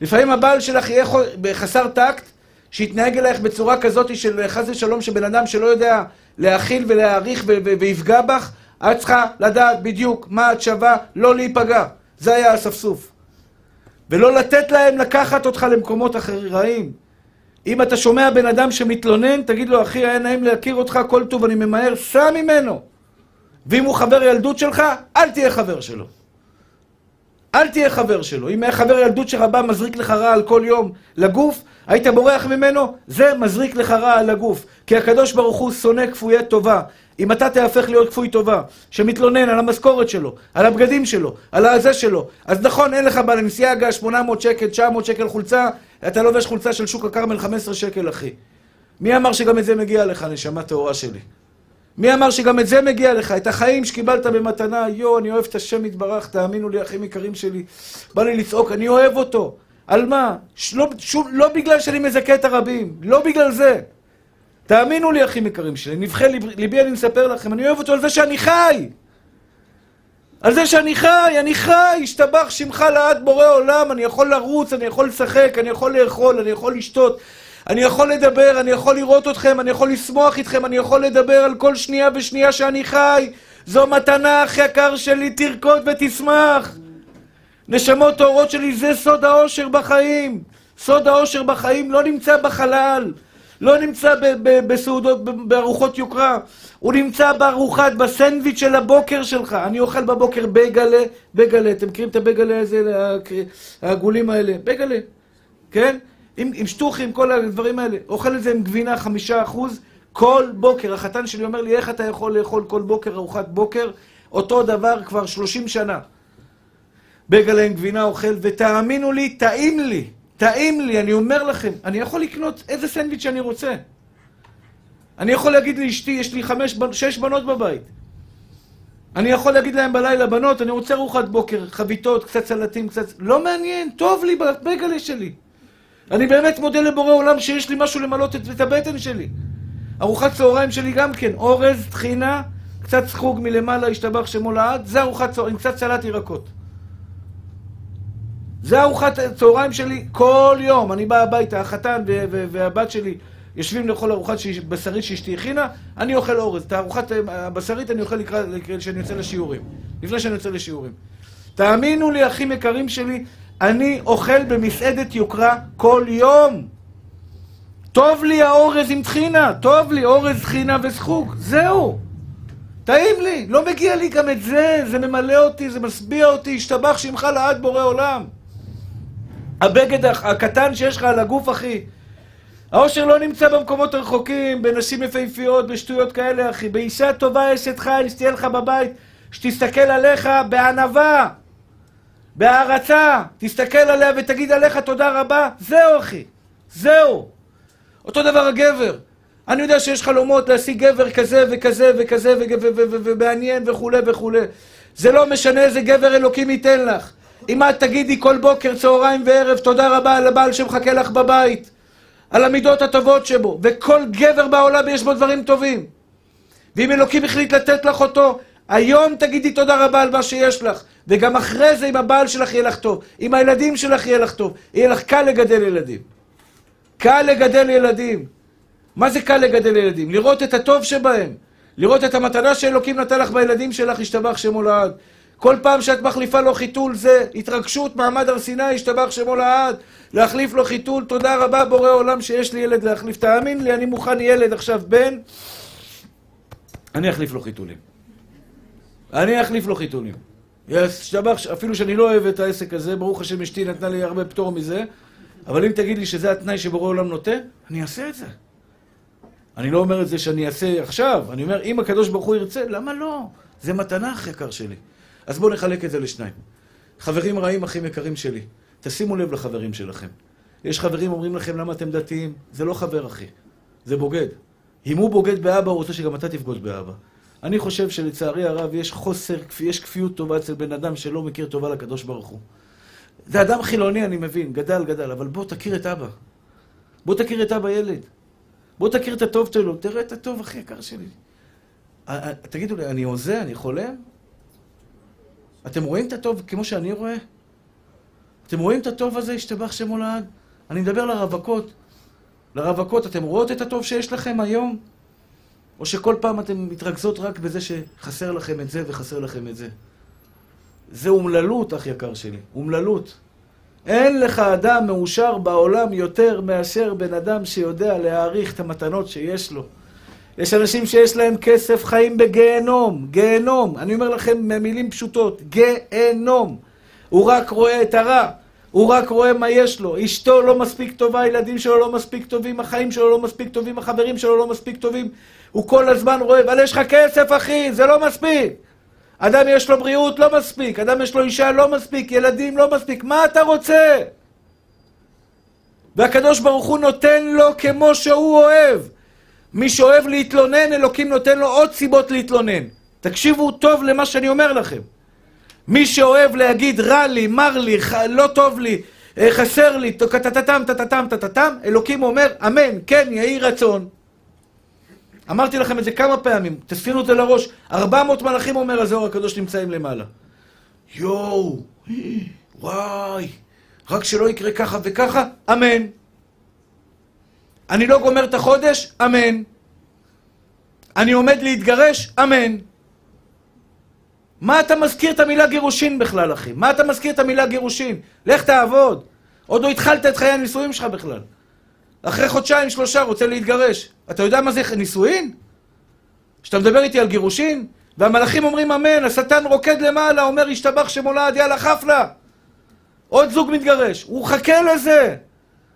S2: לפעמים הבעל שלך יהיה חסר טקט, שיתנהג אלייך בצורה כזאת של חס ושלום, שבן אדם שלא יודע להכיל ולהעריך ויפגע בך, את צריכה לדעת בדיוק מה את שווה, לא להיפגע. זה היה הספסוף. ולא לתת להם לקחת אותך למקומות אחרים. אם אתה שומע בן אדם שמתלונן, תגיד לו, אחי, היה נעים להכיר אותך, כל טוב, אני ממהר, סע ממנו. ואם הוא חבר ילדות שלך, אל תהיה חבר שלו. אל תהיה חבר שלו. אם היה חבר ילדות שלך בא מזריק לך רעל כל יום לגוף, היית בורח ממנו, זה מזריק לך רעל לגוף. כי הקדוש ברוך הוא שונא כפויי טובה. אם אתה תהפך להיות כפוי טובה, שמתלונן על המשכורת שלו, על הבגדים שלו, על הזה שלו, אז נכון, אין לך בלנסיאגה 800 שקל, 900 שקל חולצה, אתה לובש חולצה של שוק הכרמל 15 שקל, אחי. מי אמר שגם את זה מגיע לך, נשמה טהורה שלי? מי אמר שגם את זה מגיע לך? את החיים שקיבלת במתנה, יואו, אני אוהב את השם יתברך, תאמינו לי, אחים יקרים שלי. בא לי לצעוק, אני אוהב אותו. על מה? לא, שום, לא בגלל שאני מזכה את הרבים, לא בגלל זה. תאמינו לי, אחים יקרים שלי, נבחי ליב, ליבי אני מספר לכם, אני אוהב אותו על זה שאני חי! על זה שאני חי, אני חי, השתבח שמך לעד בורא עולם, אני יכול לרוץ, אני יכול לשחק, אני יכול לאכול, אני יכול לשתות, אני יכול לדבר, אני יכול לראות אתכם, אני יכול לשמוח איתכם, אני יכול לדבר על כל שנייה ושנייה שאני חי. זו מתנה, אח יקר שלי, תרקוד ותשמח. נשמות טהורות שלי, זה סוד האושר בחיים. סוד האושר בחיים לא נמצא בחלל. לא נמצא בסעודות, בארוחות יוקרה, הוא נמצא בארוחת, בסנדוויץ' של הבוקר שלך. אני אוכל בבוקר בגלה, בגלה, אתם מכירים את הבגלה הזה, העגולים האלה? בגלה, כן? עם, עם שטוחים, כל הדברים האלה. אוכל את זה עם גבינה חמישה אחוז, כל בוקר. החתן שלי אומר לי, איך אתה יכול לאכול כל בוקר ארוחת בוקר? אותו דבר כבר שלושים שנה. בגלה עם גבינה אוכל, ותאמינו לי, טעים לי. טעים לי, אני אומר לכם, אני יכול לקנות איזה סנדוויץ' שאני רוצה. אני יכול להגיד לאשתי, יש לי חמש, שש בנות בבית. אני יכול להגיד להם בלילה, בנות, אני רוצה ארוחת בוקר, חביתות, קצת סלטים, קצת... לא מעניין, טוב לי בבגלה שלי. אני באמת מודה לבורא עולם שיש לי משהו למלות את, את הבטן שלי. ארוחת צהריים שלי גם כן, אורז, טחינה, קצת סחוג מלמעלה, השתבח שמו לעד, זה ארוחת צהריים, קצת סלט ירקות. זה ארוחת הצהריים שלי כל יום. אני בא הביתה, החתן והבת שלי יושבים לאכול ארוחת בשרית שאשתי הכינה, אני אוכל אורז. את הארוחת הבשרית אני אוכל כשאני יוצא לשיעורים. לפני שאני יוצא לשיעורים. תאמינו לי, אחים יקרים שלי, אני אוכל במסעדת יוקרה כל יום. טוב לי האורז עם טחינה, טוב לי אורז, טחינה וסחוג, זהו. טעים לי, לא מגיע לי גם את זה, זה ממלא אותי, זה משביע אותי, השתבח שמך לעד בורא עולם. הבגד הקטן שיש לך על הגוף, אחי. האושר לא נמצא במקומות הרחוקים, בנשים יפהפיות, בשטויות כאלה, אחי. באישה טובה אשת חיל, שתהיה לך בבית, שתסתכל עליך בענווה, בהערצה. תסתכל עליה ותגיד עליך תודה רבה. זהו, אחי. זהו. אותו דבר הגבר. אני יודע שיש חלומות להשיג גבר כזה וכזה וכזה ומעניין וכולי וכולי. זה לא משנה איזה גבר אלוקים ייתן לך. אם את תגידי כל בוקר, צהריים וערב, תודה רבה על הבעל שמחכה לך בבית, על המידות הטובות שבו, וכל גבר בעולם יש בו דברים טובים. ואם אלוקים החליט לתת לך אותו, היום תגידי תודה רבה על מה שיש לך. וגם אחרי זה, אם הבעל שלך יהיה לך טוב, אם הילדים שלך יהיה לך טוב, יהיה לך קל לגדל ילדים. קל לגדל ילדים. מה זה קל לגדל ילדים? לראות את הטוב שבהם. לראות את המתנה שאלוקים נתן לך בילדים שלך, השתבח שמו לעד. כל פעם שאת מחליפה לו חיתול זה התרגשות מעמד הר סיני, השתבח שמו לעד. להחליף לו חיתול, תודה רבה בורא עולם שיש לי ילד להחליף. תאמין לי, אני מוכן ילד עכשיו בן, אני אחליף לו חיתולים. אני אחליף לו חיתולים. השתבח, אפילו שאני לא אוהב את העסק הזה, ברוך השם אשתי נתנה לי הרבה פטור מזה, אבל אם תגיד לי שזה התנאי שבורא עולם נותן, אני אעשה את זה. אני לא אומר את זה שאני אעשה עכשיו, אני אומר, אם הקדוש ברוך הוא ירצה, למה לא? זה מתנה, אחי יקר שלי. אז בואו נחלק את זה לשניים. חברים רעים, אחים יקרים שלי, תשימו לב לחברים שלכם. יש חברים אומרים לכם למה אתם דתיים, זה לא חבר אחי, זה בוגד. אם הוא בוגד באבא, הוא רוצה שגם אתה תבגוד באבא. אני חושב שלצערי הרב יש חוסר, יש כפיות טובה אצל בן אדם שלא מכיר טובה לקדוש ברוך הוא. זה אדם חילוני, אני מבין, גדל, גדל, אבל בוא תכיר את אבא. בוא תכיר את אבא ילד. בוא תכיר את הטוב שלו, תראה את הטוב הכי יקר שלי. תגידו לי, אני הוזה, אני חולם? אתם רואים את הטוב כמו שאני רואה? אתם רואים את הטוב הזה, השתבח שמו לעד? אני מדבר לרווקות. לרווקות, אתם רואות את הטוב שיש לכם היום? או שכל פעם אתן מתרכזות רק בזה שחסר לכם את זה וחסר לכם את זה? זה אומללות, אח יקר שלי. אומללות. אין לך אדם מאושר בעולם יותר מאשר בן אדם שיודע להעריך את המתנות שיש לו. יש אנשים שיש להם כסף חיים בגיהנום, גיהנום. אני אומר לכם במילים פשוטות, גיהנום. הוא רק רואה את הרע. הוא רק רואה מה יש לו. אשתו לא מספיק טובה, הילדים שלו לא מספיק טובים, החיים שלו לא מספיק טובים, החברים שלו לא מספיק טובים. הוא כל הזמן רואה, אבל יש לך כסף, אחי, זה לא מספיק. אדם יש לו בריאות, לא מספיק. אדם יש לו אישה, לא מספיק. ילדים, לא מספיק. מה אתה רוצה? והקדוש ברוך הוא נותן לו כמו שהוא אוהב. מי שאוהב להתלונן, אלוקים נותן לו עוד סיבות להתלונן. תקשיבו טוב למה שאני אומר לכם. מי שאוהב להגיד רע לי, מר לי, ח... לא טוב לי, אה, חסר לי, טטטם, טטטם, טטטם, אלוקים אומר, אמן, כן, יהי רצון. אמרתי לכם את זה כמה פעמים, תספינו את זה לראש. 400 מלאכים אומר הזוהר הקדוש נמצאים למעלה. יואו, וואי, רק שלא יקרה ככה וככה, אמן. אני לא גומר את החודש, אמן. אני עומד להתגרש, אמן. מה אתה מזכיר את המילה גירושין בכלל, אחי? מה אתה מזכיר את המילה גירושין? לך תעבוד. עוד לא התחלת את חיי הנישואים שלך בכלל. אחרי חודשיים, שלושה, רוצה להתגרש. אתה יודע מה זה נישואין? כשאתה מדבר איתי על גירושין, והמלאכים אומרים אמן, השטן רוקד למעלה, אומר השתבח שמולד, יאללה חפלה. עוד זוג מתגרש. הוא חכה לזה.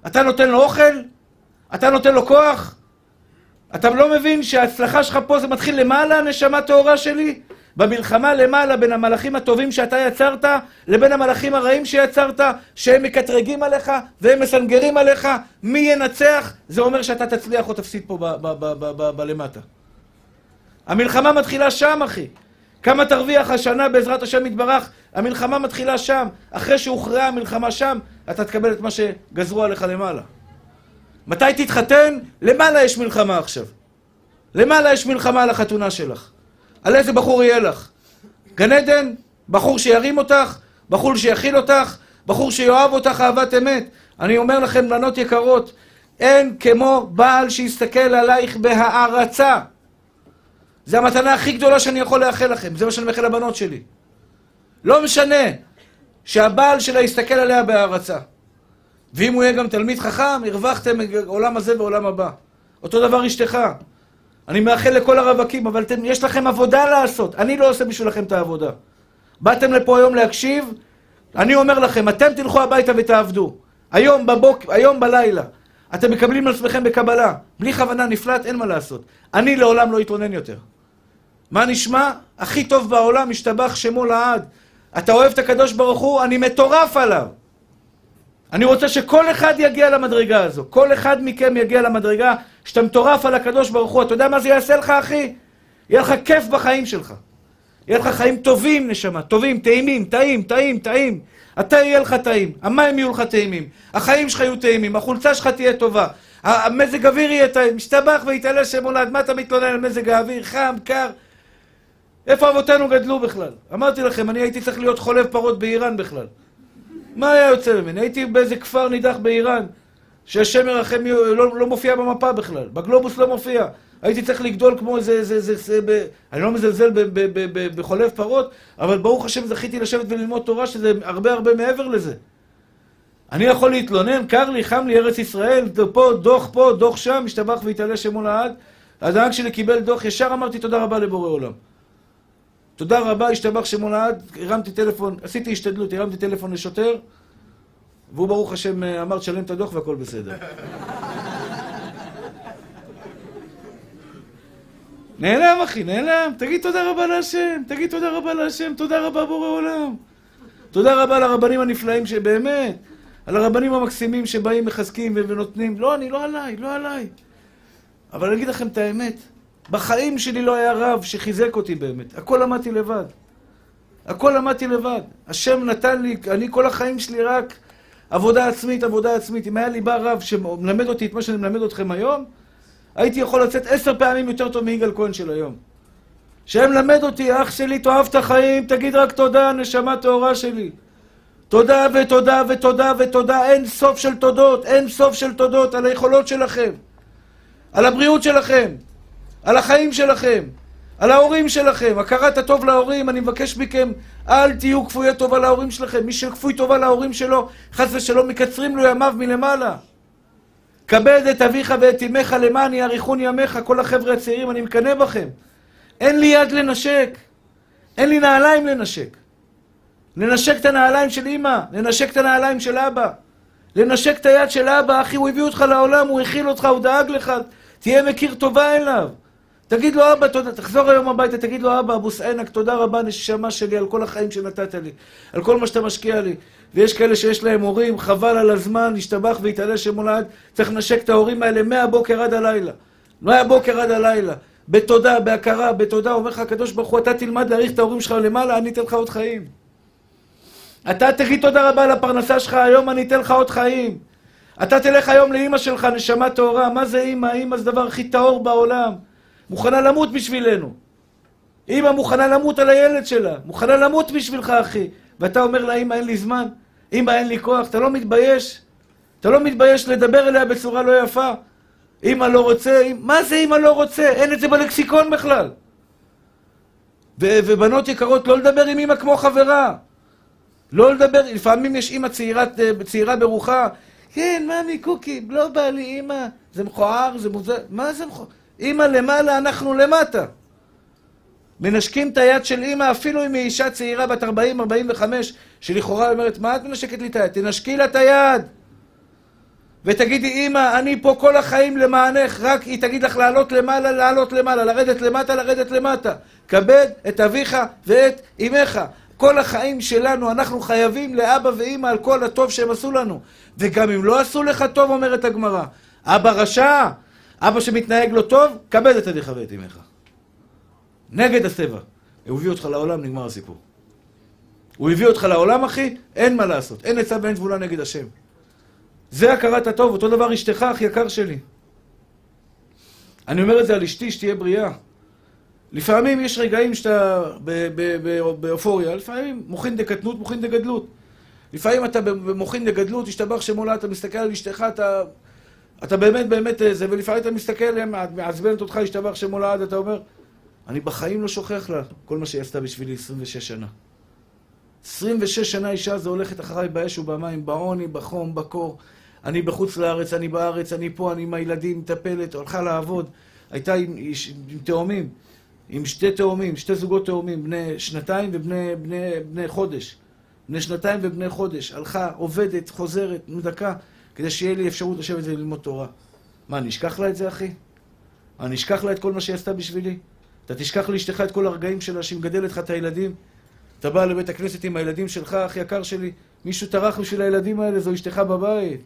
S2: אתה נותן לו אוכל? אתה נותן לו כוח? אתה לא מבין שההצלחה שלך פה זה מתחיל למעלה, נשמה טהורה שלי? במלחמה למעלה בין המלאכים הטובים שאתה יצרת לבין המלאכים הרעים שיצרת, שהם מקטרגים עליך והם מסנגרים עליך, מי ינצח? זה אומר שאתה תצליח או תפסיד פה בלמטה. המלחמה מתחילה שם, אחי. כמה תרוויח השנה בעזרת השם יתברך? המלחמה מתחילה שם. אחרי שהוכרעה המלחמה שם, אתה תקבל את מה שגזרו עליך למעלה. מתי תתחתן? למעלה יש מלחמה עכשיו. למעלה יש מלחמה על החתונה שלך. על איזה בחור יהיה לך? גן עדן? בחור שירים אותך? בחור שיכיל אותך? בחור שיאהב אותך אהבת אמת? אני אומר לכם, בנות יקרות, אין כמו בעל שיסתכל עלייך בהערצה. זו המתנה הכי גדולה שאני יכול לאחל לכם, זה מה שאני מאחל לבנות שלי. לא משנה שהבעל שלה יסתכל עליה בהערצה. ואם הוא יהיה גם תלמיד חכם, הרווחתם עולם הזה ועולם הבא. אותו דבר אשתך. אני מאחל לכל הרווקים, אבל אתם, יש לכם עבודה לעשות. אני לא עושה בשבילכם את העבודה. באתם לפה היום להקשיב, אני אומר לכם, אתם תלכו הביתה ותעבדו. היום בבוק, היום בלילה. אתם מקבלים על עצמכם בקבלה. בלי כוונה נפלט, אין מה לעשות. אני לעולם לא אתרונן יותר. מה נשמע? הכי טוב בעולם, משתבח שמו לעד. אתה אוהב את הקדוש ברוך הוא? אני מטורף עליו. אני רוצה שכל אחד יגיע למדרגה הזו. כל אחד מכם יגיע למדרגה שאתה מטורף על הקדוש ברוך הוא. אתה יודע מה זה יעשה לך, אחי? יהיה לך כיף בחיים שלך. יהיה לך חיים טובים, נשמה. טובים, טעימים, טעים, טעים, טעים. אתה יהיה לך טעים. המים יהיו לך טעימים. החיים שלך יהיו טעימים. החולצה שלך תהיה טובה. המזג האוויר יהיה טעים. משתבח ויתעלה שם הולד. מה אתה מתלונן על מזג האוויר? חם, קר. איפה אבותינו גדלו בכלל? אמרתי לכם, אני הייתי צריך להיות חולב פרות באיראן בכלל. מה היה יוצא ממני? הייתי באיזה כפר נידח באיראן, שהשם ירחם לא, לא מופיע במפה בכלל, בגלובוס לא מופיע. הייתי צריך לגדול כמו איזה, איזה, איזה, איזה, ב... אני לא מזלזל בחולב פרות, אבל ברוך השם זכיתי לשבת וללמוד תורה שזה הרבה הרבה מעבר לזה. אני יכול להתלונן, קר לי, חם לי, ארץ ישראל, פה, דוח פה, דוח שם, משתבח ויתעלה שמו לעד. הנהג שלי קיבל דוח, ישר אמרתי תודה רבה לבורא עולם. תודה רבה, השתבח שמו לעד, הרמתי טלפון, עשיתי השתדלות, הרמתי טלפון לשוטר, והוא ברוך השם אמר תשלם את הדוח והכל בסדר. נעלם אחי, נעלם, תגיד תודה רבה להשם, תגיד תודה רבה להשם, תודה רבה בורא עולם. תודה רבה לרבנים הנפלאים שבאמת, על הרבנים המקסימים שבאים, מחזקים ונותנים. לא, אני לא עליי, לא עליי. אבל אני אגיד לכם את האמת, בחיים שלי לא היה רב שחיזק אותי באמת. הכל למדתי לבד. הכל למדתי לבד. השם נתן לי, אני כל החיים שלי רק עבודה עצמית, עבודה עצמית. אם היה לי בא רב שמלמד אותי את מה שאני מלמד אתכם היום, הייתי יכול לצאת עשר פעמים יותר טוב מיגאל כהן של היום. שהם למד אותי, אח שלי, תאהב את החיים, תגיד רק תודה, נשמה טהורה שלי. תודה ותודה ותודה ותודה, אין סוף של תודות, אין סוף של תודות על היכולות שלכם, על הבריאות שלכם, על החיים שלכם, על ההורים שלכם, הכרת הטוב להורים, אני מבקש מכם, אל תהיו כפויי טובה להורים שלכם. מי שכפוי טובה להורים שלו, חס ושלום מקצרים לו ימיו מלמעלה. כבד את אביך ואת אמך למען יאריכון ימיך, כל החבר'ה הצעירים, אני מקנא בכם. אין לי יד לנשק, אין לי נעליים לנשק. לנשק את הנעליים של אמא, לנשק את הנעליים של אבא. לנשק את היד של אבא, אחי, הוא הביא אותך לעולם, הוא הכיל אותך, הוא דאג לך, תהיה מכיר טובה אליו. תגיד לו, אבא, תודה, תחזור היום הביתה, תגיד לו, אבא, אבו סענק, תודה רבה, נשמה שלי, על כל החיים שנתת לי, על כל מה שאתה משקיע לי. ויש כאלה שיש להם הורים, חבל על הזמן, ישתבח ויתעלה שמולד, צריך לנשק את ההורים האלה מהבוקר עד הלילה. מהבוקר עד הלילה. בתודה, בהכרה, בתודה, אומר לך הקדוש ברוך הוא, אתה תלמד להעריך את ההורים שלך למעלה, אני אתן לך עוד חיים. אתה תגיד תודה רבה לפרנסה שלך, היום אני אתן לך עוד חיים. אתה תלך היום לאימא שלך, נשמה טהורה, מה זה אימא? אימא זה הדבר הכי טהור בעולם. מוכנה למות בשבילנו. אימא מוכנה למות על הילד שלה, מוכנה למות בשבילך, אחי. ואתה אומר לה, אימא, אין לי זמן, אימא, אין לי כוח, אתה לא מתבייש? אתה לא מתבייש לדבר אליה בצורה לא יפה? אימא לא רוצה, אימא... מה זה אימא לא רוצה? אין את זה בלקסיקון בכלל. ו- ובנות יקרות, לא לדבר עם אימא כמו חברה. לא לדבר, לפעמים יש אימא צעירת, צעירה ברוחה, כן, ממי, קוקי, לא בא לי, אימא, זה מכוער, זה מוזר, מה זה מכוער? אימא למעלה, אנחנו למטה. מנשקים את היד של אימא, אפילו אם היא אישה צעירה בת 40-45, שלכאורה אומרת, מה את מנשקת לי את היד? תנשקי לה את היד. ותגידי, אימא, אני פה כל החיים למענך, רק היא תגיד לך לעלות למעלה, לעלות למעלה, לרדת למטה, לרדת למטה. כבד את אביך ואת אמך. כל החיים שלנו, אנחנו חייבים לאבא ואימא על כל הטוב שהם עשו לנו. וגם אם לא עשו לך טוב, אומרת הגמרא, אבא רשע, אבא שמתנהג לא טוב, כבד את אביך ואת אמך. נגד הטבע. הוא הביא אותך לעולם, נגמר הסיפור. הוא הביא אותך לעולם, אחי, אין מה לעשות. אין עצה ואין תבונה נגד השם. זה הכרת הטוב, אותו דבר אשתך, אח יקר שלי. אני אומר את זה על אשתי, שתהיה בריאה. לפעמים יש רגעים שאתה באופוריה, לפעמים מוחין דקטנות, מוחין דגדלות. לפעמים אתה במוחין דגדלות, השתבח שמולה, אתה מסתכל על אשתך, אתה, אתה באמת באמת זה, ולפעמים אתה מסתכל, מעצבנת אותך, השתבח שמולה, אתה אומר, אני בחיים לא שוכח לה כל מה שהיא עשתה בשבילי 26 שנה. 26 שנה אישה הזו הולכת אחריי באש ובמים, בעוני, בחום, בקור. אני בחוץ לארץ, אני בארץ, אני פה, אני עם הילדים, מטפלת, הולכה לעבוד. הייתה עם, עם תאומים, עם שתי תאומים, שתי זוגות תאומים, בני שנתיים ובני בני, בני חודש. בני שנתיים ובני חודש. הלכה, עובדת, חוזרת, דקה, כדי שיהיה לי אפשרות לשבת וללמוד תורה. מה, אני אשכח לה את זה, אחי? אני אשכח לה את כל מה שהיא עשתה בשבילי? אתה תשכח לאשתך את כל הרגעים שלה שהיא מגדלת לך את הילדים? אתה בא לבית הכנסת עם הילדים שלך, אח יקר שלי, מישהו טרח בשביל הילדים האלה, זו אשתך בבית.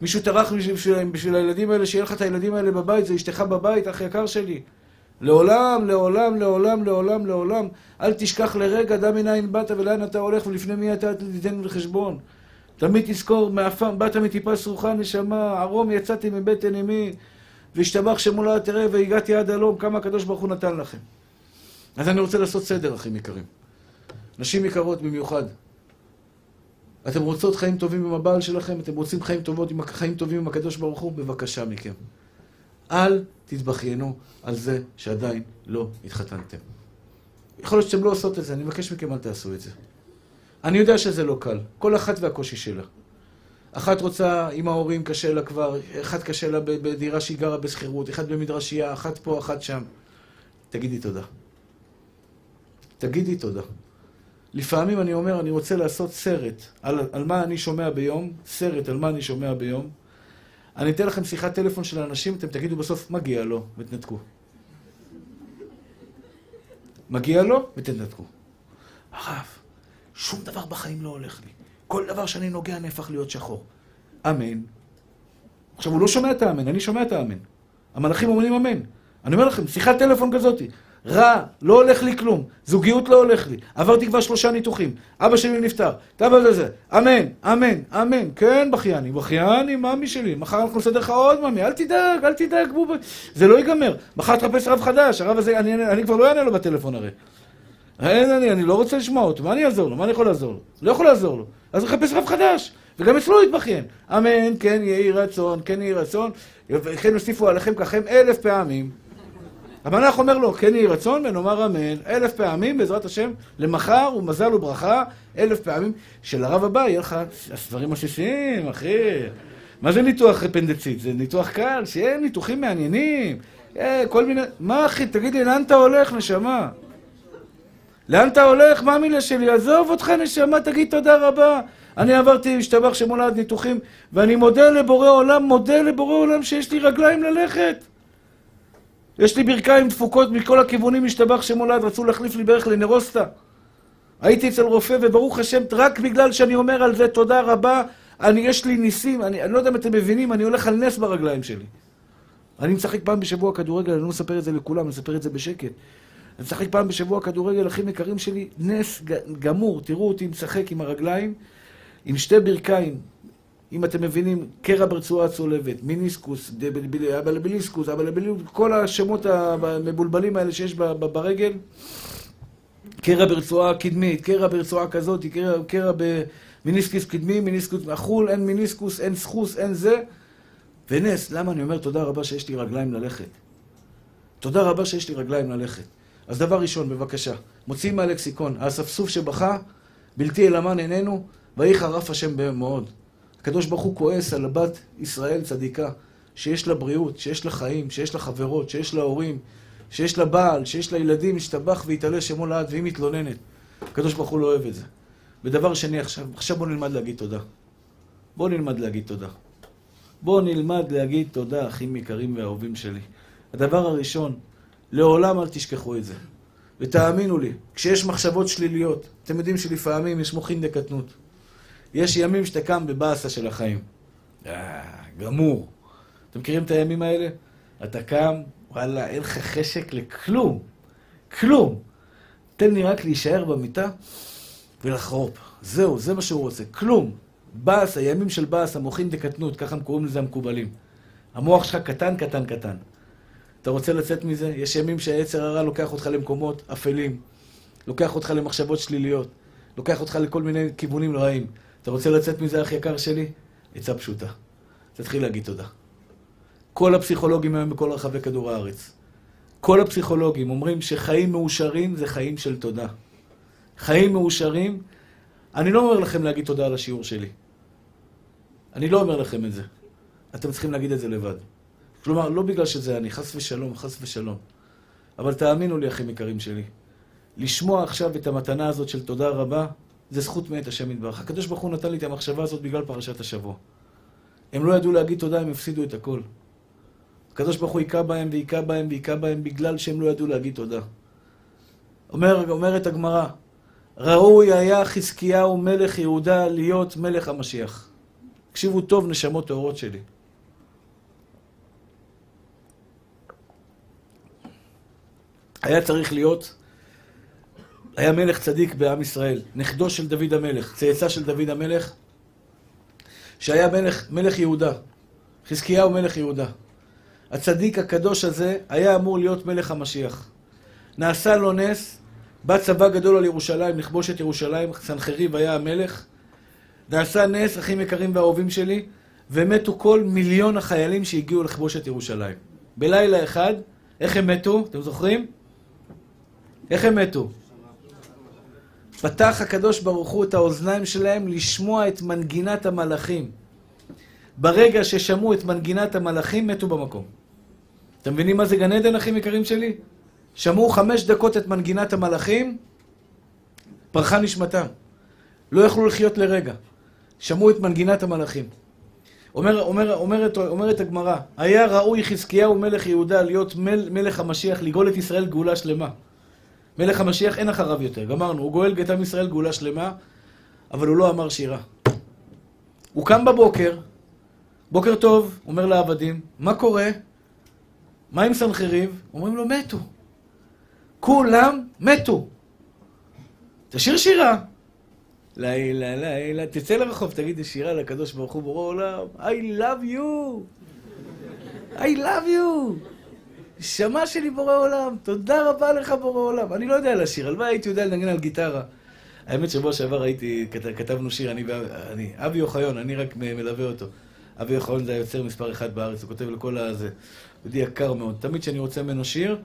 S2: מישהו טרח בשביל, בשביל הילדים האלה, שיהיה לך את הילדים האלה בבית, זו אשתך בבית, אח יקר שלי. לעולם, לעולם, לעולם, לעולם, לעולם. אל תשכח לרגע, דע מנין באת ולאן אתה הולך ולפני מי אתה תיתן חשבון. תמיד תזכור, מעפם, באת מטיפה סרוחה נשמה, ערום יצאתי מבטן אמי, והשתבח שמולה תראה והגעתי עד הלום, כמה הקדוש ברוך הוא נתן לכם. אז אני רוצה לעשות סדר, אחים יקרים. נשים יקרות במיוחד. אתם רוצות חיים טובים עם הבעל שלכם? אתם רוצים חיים, טובות, חיים טובים עם הקדוש ברוך הוא? בבקשה מכם. אל תתבכיינו על זה שעדיין לא התחתנתם. יכול להיות שאתם לא עושות את זה, אני מבקש מכם אל תעשו את זה. אני יודע שזה לא קל, כל אחת והקושי שלה. אחת רוצה עם ההורים, קשה לה כבר, אחת קשה לה בדירה שהיא גרה בשכירות, אחת במדרשייה, אחת פה, אחת שם. תגידי תודה. תגידי תודה. לפעמים אני אומר, אני רוצה לעשות סרט על, על מה אני שומע ביום, סרט על מה אני שומע ביום. אני אתן לכם שיחת טלפון של אנשים, אתם תגידו בסוף, מגיע לו, ותנתקו. מגיע לו, ותנתקו. הרב, שום דבר בחיים לא הולך לי. כל דבר שאני נוגע נהפך להיות שחור. אמן. עכשיו, הוא לא שומע את האמן, אני שומע את האמן. המלאכים אומרים אמן. אני אומר לכם, שיחת טלפון כזאתי. רע, לא הולך לי כלום, זוגיות לא הולך לי, עברתי כבר שלושה ניתוחים, אבא שלי נפטר, תבוא לזה, אמן, אמן, אמן, כן בכייני, בכייני, ממי שלי, מחר אנחנו נסדר לך עוד ממי, אל תדאג, אל תדאג, בוב, זה לא ייגמר, מחר תחפש רב חדש, הרב הזה, אני, אני, אני כבר לא אענה לו בטלפון הרי. אין, אני, אני לא רוצה לשמוע אותו, מה אני אעזור לו? מה אני יכול לעזור לו? לא יכול לעזור לו. אז יחפש רב חדש, וגם אצלו הוא יתבכיין. אמן, כן יהי רצון, כן יהי רצון, וכן יוסיפו עליכם ככם אלף פעמים. המלאך אומר לו, כן יהי רצון, ונאמר אמן, אלף פעמים, בעזרת השם, למחר ומזל וברכה, אלף פעמים, שלרב הבא יהיה לך הספרים עסיסיים, אחי. מה זה ניתוח אפנדצית? זה ניתוח קל, שיהיה ניתוחים מעניינים, אה, כל מיני... מה אחי, תגיד לי, לאן אתה הולך, נשמה? לאן אתה הולך? מה המילה שלי? עזוב אותך נשמה, תגיד תודה רבה. אני עברתי, השתבח שמולד ניתוחים, ואני מודה לבורא עולם, מודה לבורא עולם שיש לי רגליים ללכת. יש לי ברכיים דפוקות מכל הכיוונים, השתבח שמולד, רצו להחליף לי ברך לנרוסטה. הייתי אצל רופא, וברוך השם, רק בגלל שאני אומר על זה תודה רבה, אני, יש לי ניסים, אני, אני לא יודע אם אתם מבינים, אני הולך על נס ברגליים שלי. אני משחק פעם בשבוע כדורגל, אני לא מספר את זה לכולם, אני מספר את זה בשקט. אני משחק פעם בשבוע כדורגל, אחים יקרים שלי, נס גמור, תראו אותי משחק עם הרגליים, עם שתי ברכיים, אם אתם מבינים, קרע ברצועה הצולבת, מיניסקוס, אבלביליסקוס, אבלביליסקוס, כל השמות המבולבלים האלה שיש ברגל, קרע ברצועה קדמית, קרע ברצועה כזאת, קרע, קרע במיניסקוס קדמי, מיניסקוס מחול, אין מיניסקוס, אין סחוס, אין זה. ונס, למה אני אומר תודה רבה שיש לי רגליים ללכת? תודה רבה שיש לי רגליים ללכת. אז דבר ראשון, בבקשה, מוציאים מהלקסיקון, האספסוף שבכה, בלתי אל אמן איננו, ויהי חרף השם מאוד. הקדוש ברוך הוא כועס על הבת ישראל צדיקה, שיש לה בריאות, שיש לה חיים, שיש לה חברות, שיש לה הורים, שיש לה בעל, שיש לה ילדים, ישתבח ויתעלה שמו לעד, והיא מתלוננת. הקדוש ברוך הוא לא אוהב את זה. ודבר שני עכשיו, עכשיו בואו נלמד להגיד תודה. בואו נלמד להגיד תודה. בואו נלמד להגיד תודה, אחים יקרים ואהובים שלי. הדבר הראשון, לעולם אל תשכחו את זה. ותאמינו לי, כשיש מחשבות שליליות, אתם יודעים שלפעמים יש מוחין דקטנות. יש ימים שאתה קם בבאסה של החיים. אה, גמור. אתם מכירים את הימים האלה? אתה קם, וואלה, אין לך חשק לכלום. כלום. תן לי רק להישאר במיטה ולחרופ. זהו, זה מה שהוא רוצה. כלום. באסה, ימים של באסה, מוחין דקטנות, ככה הם קוראים לזה המקובלים. המוח שלך קטן, קטן, קטן. אתה רוצה לצאת מזה? יש ימים שהיצר הרע לוקח אותך למקומות אפלים. לוקח אותך למחשבות שליליות. לוקח אותך לכל מיני כיוונים רעים. אתה רוצה לצאת מזה, אח יקר שלי? עצה פשוטה. תתחיל להגיד תודה. כל הפסיכולוגים היום בכל רחבי כדור הארץ. כל הפסיכולוגים אומרים שחיים מאושרים זה חיים של תודה. חיים מאושרים, אני לא אומר לכם להגיד תודה על השיעור שלי. אני לא אומר לכם את זה. אתם צריכים להגיד את זה לבד. כלומר, לא בגלל שזה אני, חס ושלום, חס ושלום. אבל תאמינו לי, אחים יקרים שלי, לשמוע עכשיו את המתנה הזאת של תודה רבה, זה זכות מאת השם יתברך. הקדוש ברוך הוא נתן לי את המחשבה הזאת בגלל פרשת השבוע. הם לא ידעו להגיד תודה, הם הפסידו את הכל. הקדוש ברוך הוא היכה בהם והיכה בהם והיכה בהם בגלל שהם לא ידעו להגיד תודה. אומר, אומרת הגמרא, ראוי היה חזקיהו מלך יהודה להיות מלך המשיח. תקשיבו טוב, נשמות טהורות שלי. היה צריך להיות היה מלך צדיק בעם ישראל, נכדו של דוד המלך, צאצא של דוד המלך, שהיה מלך, מלך יהודה. חזקיהו מלך יהודה. הצדיק הקדוש הזה היה אמור להיות מלך המשיח. נעשה לו נס, בא צבא גדול על ירושלים, לכבוש את ירושלים, סנחריב היה המלך. נעשה נס, אחים יקרים ואהובים שלי, ומתו כל מיליון החיילים שהגיעו לכבוש את ירושלים. בלילה אחד, איך הם מתו? אתם זוכרים? איך הם מתו? פתח הקדוש ברוך הוא את האוזניים שלהם לשמוע את מנגינת המלאכים. ברגע ששמעו את מנגינת המלאכים, מתו במקום. אתם מבינים מה זה גן עדן, אחים יקרים שלי? שמעו חמש דקות את מנגינת המלאכים, פרחה נשמתם. לא יכלו לחיות לרגע. שמעו את מנגינת המלאכים. אומר, אומר, אומרת, אומרת הגמרא, היה ראוי חזקיהו מלך יהודה להיות מל, מלך המשיח, לגאול את ישראל גאולה שלמה. מלך המשיח אין אחריו יותר, גמרנו, הוא גואל גת עם ישראל גאולה שלמה, אבל הוא לא אמר שירה. הוא קם בבוקר, בוקר טוב, אומר לעבדים, מה קורה? מה עם סנחריב? אומרים לו, מתו. כולם מתו. תשאיר שירה. לילה, לילה, תצא לרחוב, תגיד שירה לקדוש ברוך הוא בורא עולם, I love you! I love you! נשמה שלי בורא עולם, תודה רבה לך בורא עולם. אני לא יודע לשיר, הלוואי הייתי יודע לנגן על גיטרה. האמת שבוע שעבר הייתי, כתבנו שיר, אני, אני אבי אוחיון, אני רק מלווה אותו. אבי אוחיון זה היוצר מספר אחד בארץ, הוא כותב לכל הזה. יהודי יקר מאוד. תמיד כשאני רוצה ממנו שיר,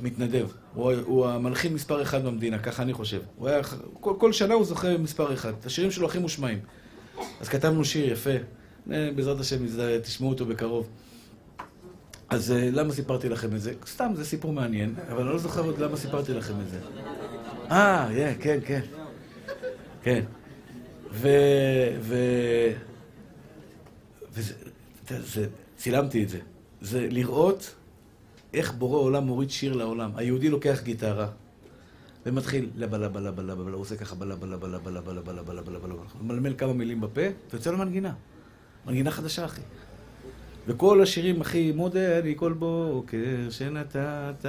S2: מתנדב. הוא, הוא המלחין מספר אחד במדינה, ככה אני חושב. הוא היה, כל, כל שנה הוא זוכה מספר אחד. השירים שלו הכי מושמעים. אז כתבנו שיר יפה. אה, בעזרת השם תשמעו אותו בקרוב. אז למה סיפרתי לכם את זה? סתם, זה סיפור מעניין, אבל אני לא זוכר עוד למה סיפרתי לכם את זה. אה, כן, כן. כן. ו... ו... וזה... זה, צילמתי את זה. זה לראות איך בורא עולם מוריד שיר לעולם. היהודי לוקח גיטרה ומתחיל לבה לבה לבה לבה לבה, הוא עושה ככה בלבה לבה לבה לבה לבה לבה לבה לבה לבה ממלמל כמה מילים בפה, ויוצא לו מנגינה. מנגינה חדשה, אחי. וכל השירים, אחי, מודה אני כל בוקר שנתת,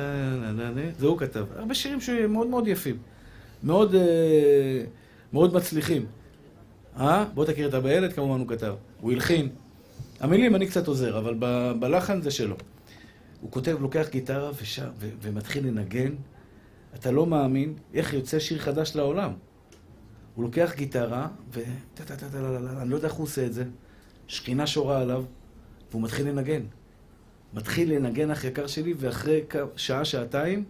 S2: זה הוא כתב. הרבה שירים שמאוד מאוד יפים. מאוד, מאוד מצליחים. אה? בוא תכיר את אבא ילד, כמובן הוא כתב. הוא הלחין. המילים אני קצת עוזר, אבל ב- בלחן זה שלו. הוא כותב, לוקח גיטרה ושר, ו- ומתחיל לנגן. אתה לא מאמין איך יוצא שיר חדש לעולם. הוא לוקח גיטרה, ו... אני לא יודע איך הוא עושה את זה. שכינה שורה עליו, והוא מתחיל לנגן. מתחיל לנגן אח יקר שלי, ואחרי שעה, שעתיים,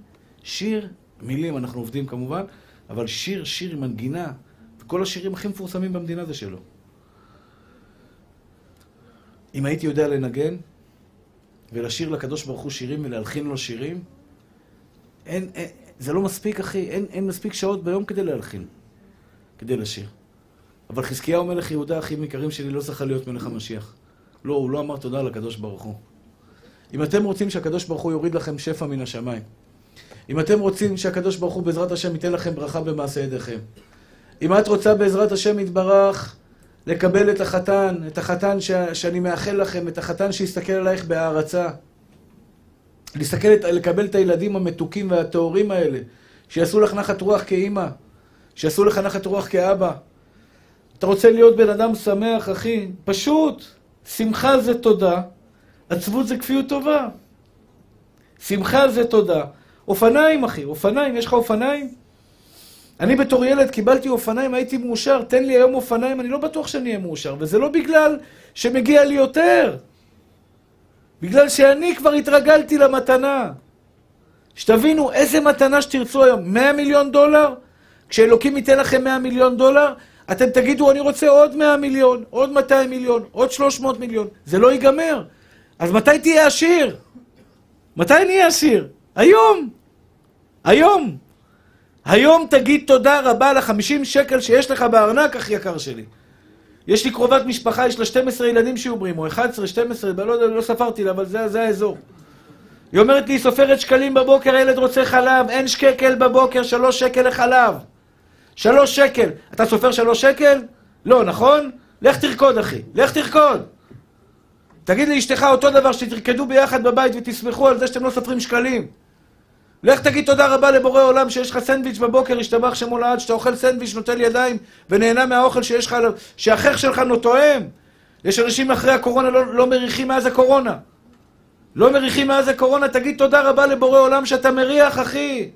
S2: שיר, מילים, אנחנו עובדים כמובן, אבל שיר, שיר עם מנגינה, וכל השירים הכי מפורסמים במדינה זה שלו. אם הייתי יודע לנגן, ולשיר לקדוש ברוך הוא שירים ולהלחין לו שירים, אין, אין, זה לא מספיק, אחי, אין, אין מספיק שעות ביום כדי להלחין, כדי לשיר. אבל חזקיהו מלך יהודה, אחים יקרים שלי, לא זכה להיות מלך המשיח. לא, הוא לא אמר תודה לקדוש ברוך הוא. אם אתם רוצים שהקדוש ברוך הוא יוריד לכם שפע מן השמיים, אם אתם רוצים שהקדוש ברוך הוא בעזרת השם ייתן לכם ברכה במעשה ידיכם, אם את רוצה בעזרת השם יתברך לקבל את החתן, את החתן ש... שאני מאחל לכם, את החתן שיסתכל עלייך בהערצה. להסתכל, לקבל את הילדים המתוקים והטהורים האלה, שיעשו לך נחת רוח כאימא, שיעשו לך נחת רוח כאבא. אתה רוצה להיות בן אדם שמח, אחי? פשוט. שמחה זה תודה, עצבות זה כפיות טובה. שמחה זה תודה. אופניים, אחי, אופניים, יש לך אופניים? אני בתור ילד קיבלתי אופניים, הייתי מאושר, תן לי היום אופניים, אני לא בטוח שאני אהיה מאושר. וזה לא בגלל שמגיע לי יותר. בגלל שאני כבר התרגלתי למתנה. שתבינו, איזה מתנה שתרצו היום, 100 מיליון דולר? כשאלוקים ייתן לכם 100 מיליון דולר, אתם תגידו, אני רוצה עוד 100 מיליון, עוד 200 מיליון, עוד 300 מיליון. זה לא ייגמר. אז מתי תהיה עשיר? מתי נהיה עשיר? היום. היום. היום תגיד תודה רבה לחמישים שקל שיש לך בארנק, אח יקר שלי. יש לי קרובת משפחה, יש לה 12 ילדים שעוברים, או 11, 12, לא יודע, לא ספרתי לה, אבל זה, זה האזור. היא אומרת לי, היא סופרת שקלים בבוקר, הילד רוצה חלב, אין שקל בבוקר, שלוש שקל לחלב. שלוש שקל. אתה סופר שלוש שקל? לא, נכון? לך תרקוד, אחי. לך תרקוד. תגיד לאשתך אותו דבר, שתרקדו ביחד בבית ותסמכו על זה שאתם לא סופרים שקלים. לך תגיד תודה רבה לבורא עולם שיש לך סנדוויץ' בבוקר, השתבח שמו לעד, שאתה אוכל סנדוויץ', נוטל ידיים ונהנה מהאוכל שיש לך, שהחייך שלך לא תואם. יש אנשים אחרי הקורונה לא, לא מריחים מאז הקורונה. לא מריחים מאז הקורונה, תגיד תודה רבה לבורא עולם שאתה מריח, אחי.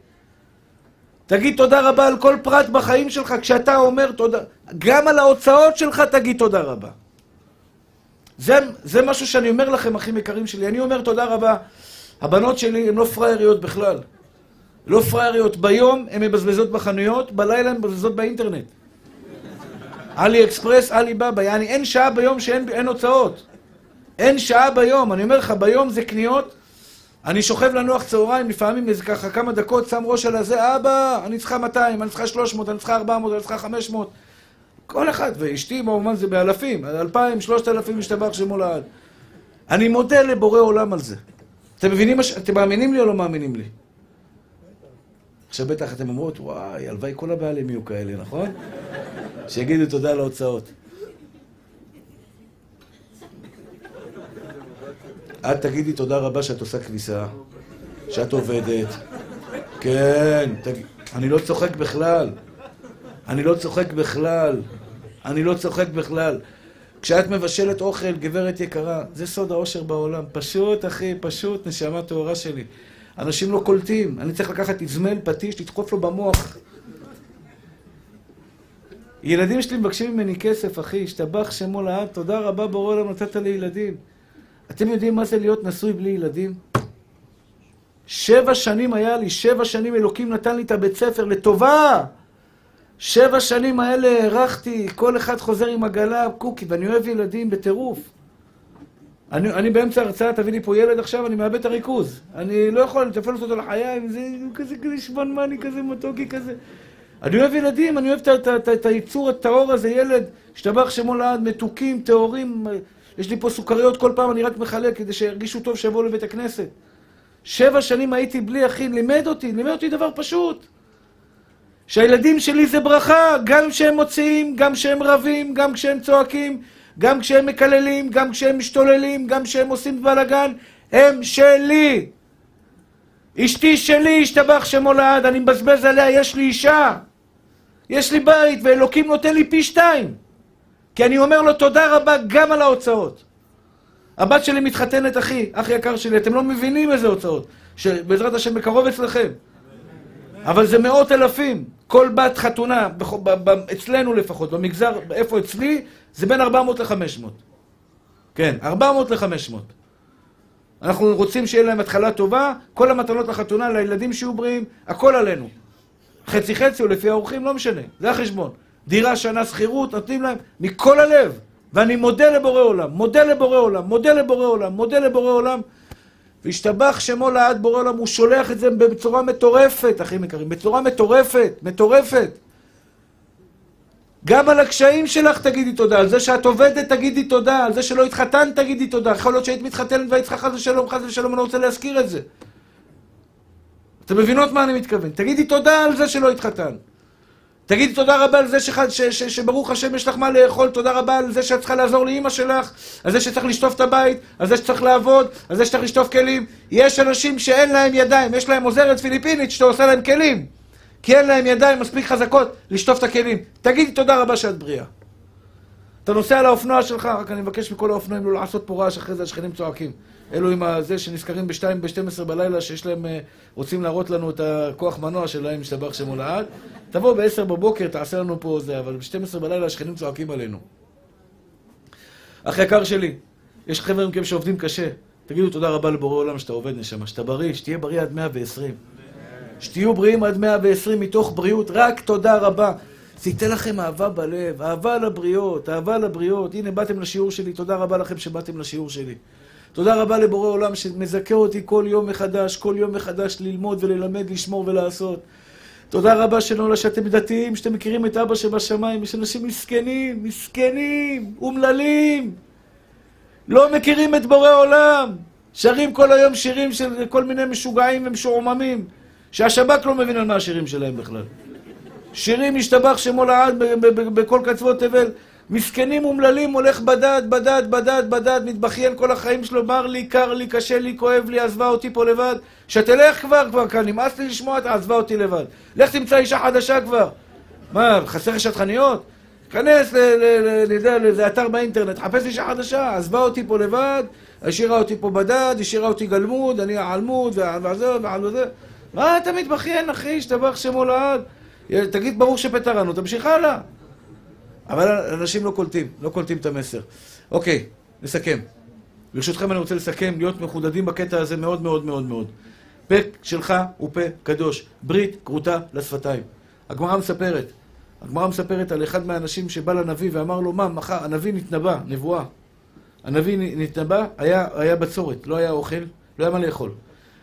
S2: תגיד תודה רבה על כל פרט בחיים שלך, כשאתה אומר תודה, גם על ההוצאות שלך תגיד תודה רבה. זה, זה משהו שאני אומר לכם, אחים יקרים שלי. אני אומר תודה רבה. הבנות שלי הן לא פראייריות בכלל. לא פראייריות. ביום הן מבזבזות בחנויות, בלילה הן מבזבזות באינטרנט. עלי אקספרס, עלי בבא, יעני אין שעה ביום שאין הוצאות. אין שעה ביום, אני אומר לך, ביום זה קניות. אני שוכב לנוח צהריים, לפעמים איזה ככה כמה דקות, שם ראש על הזה, אבא, אני צריכה 200, אני צריכה 300, אני צריכה 400, אני צריכה 500. כל אחד, ואשתי, במובן זה באלפים, 2,000, 3,000 משתבח שמו לעד. אני מודה לבורא עולם על זה. אתם מבינים. אתם מאמינים לי או לא מאמינים לי? עכשיו בטח אתם אומרות, וואי, הלוואי כל הבעלים יהיו כאלה, נכון? שיגידו תודה על את תגידי תודה רבה שאת עושה כביסה, שאת עובדת. כן, תג... אני לא צוחק בכלל. אני לא צוחק בכלל. אני לא צוחק בכלל. כשאת מבשלת אוכל, גברת יקרה, זה סוד האושר בעולם. פשוט, אחי, פשוט, נשמה טהורה שלי. אנשים לא קולטים. אני צריך לקחת איזמל, פטיש, לדחוף לו במוח. ילדים שלי מבקשים ממני כסף, אחי, השתבח שמו לעד, תודה רבה בורא עולם נתת לי ילדים. אתם יודעים מה זה להיות נשוי בלי ילדים? שבע שנים היה לי, שבע שנים אלוקים נתן לי את הבית ספר לטובה. שבע שנים האלה הארכתי, כל אחד חוזר עם עגלה, קוקי, ואני אוהב ילדים בטירוף. אני, אני באמצע ההרצאה, תביא לי פה ילד עכשיו, אני מאבד את הריכוז. אני לא יכול לתפעל אותו לחיים, זה כזה כזה שמנמני, כזה מתוקי כזה. אני אוהב ילדים, אני אוהב את, היצור הטהור הזה, ילד, השתבח שמו לעד, מתוקים, טהורים. יש לי פה סוכריות כל פעם, אני רק מחלק כדי שירגישו טוב שיבואו לבית הכנסת. שבע שנים הייתי בלי אחי, לימד אותי, לימד אותי דבר פשוט. שהילדים שלי זה ברכה, גם כשהם מוציאים, גם כשהם רבים, גם כשהם צועקים, גם כשהם מקללים, גם כשהם משתוללים, גם כשהם עושים בלאגן, הם שלי. אשתי שלי, השתבח שמו לעד, אני מבזבז עליה, יש לי אישה. יש לי בית, ואלוקים נותן לי פי שתיים. כי אני אומר לו תודה רבה גם על ההוצאות. הבת שלי מתחתנת, אחי, אח יקר שלי, אתם לא מבינים איזה הוצאות. שבעזרת השם בקרוב אצלכם. אבל זה מאות אלפים. כל בת חתונה, אצלנו לפחות, במגזר, איפה אצלי, זה בין 400 ל-500. כן, 400 ל-500. אנחנו רוצים שיהיה להם התחלה טובה, כל המתנות לחתונה, לילדים שיהיו בריאים, הכל עלינו. חצי חצי או לפי האורחים, לא משנה, זה החשבון. דירה, שנה שכירות, נותנים להם מכל הלב. ואני מודה לבורא עולם, מודה לבורא עולם, מודה לבורא עולם, מודה לבורא עולם. והשתבח שמו לעד בורא עולם, הוא שולח את זה בצורה מטורפת, אחים יקרים, בצורה מטורפת, מטורפת. גם על הקשיים שלך תגידי תודה, על זה שאת עובדת תגידי תודה, על זה שלא התחתנת תגידי תודה. יכול להיות שהיית מתחתנת והיית צריכה חס ושלום, חס ושלום, אני רוצה להזכיר את זה. אתם מבינות מה אני מתכוון? תגידי תודה על זה שלא התחתנת. תגידי תודה רבה על זה ש, ש, ש, שברוך השם יש לך מה לאכול, תודה רבה על זה שאת צריכה לעזור לאימא שלך, על זה שצריך לשטוף את הבית, על זה שצריך לעבוד, על זה שצריך לשטוף כלים. יש אנשים שאין להם ידיים, יש להם עוזרת פיליפינית שאתה עושה להם כלים. כי אין להם ידיים מספיק חזקות לשטוף את הכלים. תגידי תודה רבה שאת בריאה. אתה נוסע על האופנוע שלך, רק אני מבקש מכל האופנועים לא לעשות פה רעש, אחרי זה השכנים צועקים. אלו עם הזה שנזכרים ב-2, ב-12 בלילה, שיש להם, אה, רוצים להראות לנו את הכוח מנוע שלהם, משתבח שמו לעד. תבוא ב-10 בבוקר, תעשה לנו פה זה, אבל ב-12 בלילה השכנים צועקים עלינו. אח יקר שלי, יש חבר'ה מכם שעובדים קשה. תגידו תודה רבה לבורא עולם שאתה עובד, נשמה, שאתה בריא, שתהיה בריא עד 120. שתהיו בריאים עד 120 מתוך בריאות, רק תודה רבה. זה ייתן לכם אהבה בלב, אהבה לבריות, אהבה לבריות. הנה, באתם לשיעור שלי, תודה רבה לכם שבאתם לשיעור שלי. תודה רבה לבורא עולם שמזכה אותי כל יום מחדש, כל יום מחדש ללמוד וללמד, לשמור ולעשות. תודה רבה שנולה שאתם דתיים, שאתם מכירים את אבא שבשמיים, יש אנשים מסכנים, מסכנים, אומללים, לא מכירים את בורא עולם, שרים כל היום שירים של כל מיני משוגעים ומשועממים, שהשב"כ לא מבין על מה השירים שלהם בכלל. שירים משתבח שמו לעד בכל קצוות תבל. מסכנים אומללים, הולך בדד, בדד, בדד, בדד, מתבכיין כל החיים שלו, מר לי, קר לי, קשה לי, כואב לי, עזבה אותי פה לבד. שתלך כבר, כבר כאן, נמאס לי לשמוע, עזבה אותי לבד. לך תמצא אישה חדשה כבר. מה, חסר לך שטחניות? כנס לאיזה אתר באינטרנט, חפש אישה חדשה, עזבה אותי פה לבד, השאירה אותי פה בדד, השאירה אותי גלמוד, אני העלמוד, וזה, וזה. מה אתה מתבכיין, אחי, השתבח שמו לעד? תגיד ברוך שפטרנו, תמשיך הלאה. אבל אנשים לא קולטים, לא קולטים את המסר. אוקיי, נסכם. ברשותכם אני רוצה לסכם, להיות מחודדים בקטע הזה מאוד מאוד מאוד מאוד. פה שלך הוא פה קדוש, ברית כרותה לשפתיים. הגמרא מספרת, הגמרא מספרת על אחד מהאנשים שבא לנביא ואמר לו, מה, מחר, הנביא נתנבא, נבואה. הנביא נתנבא, היה, היה בצורת, לא היה אוכל, לא היה מה לאכול.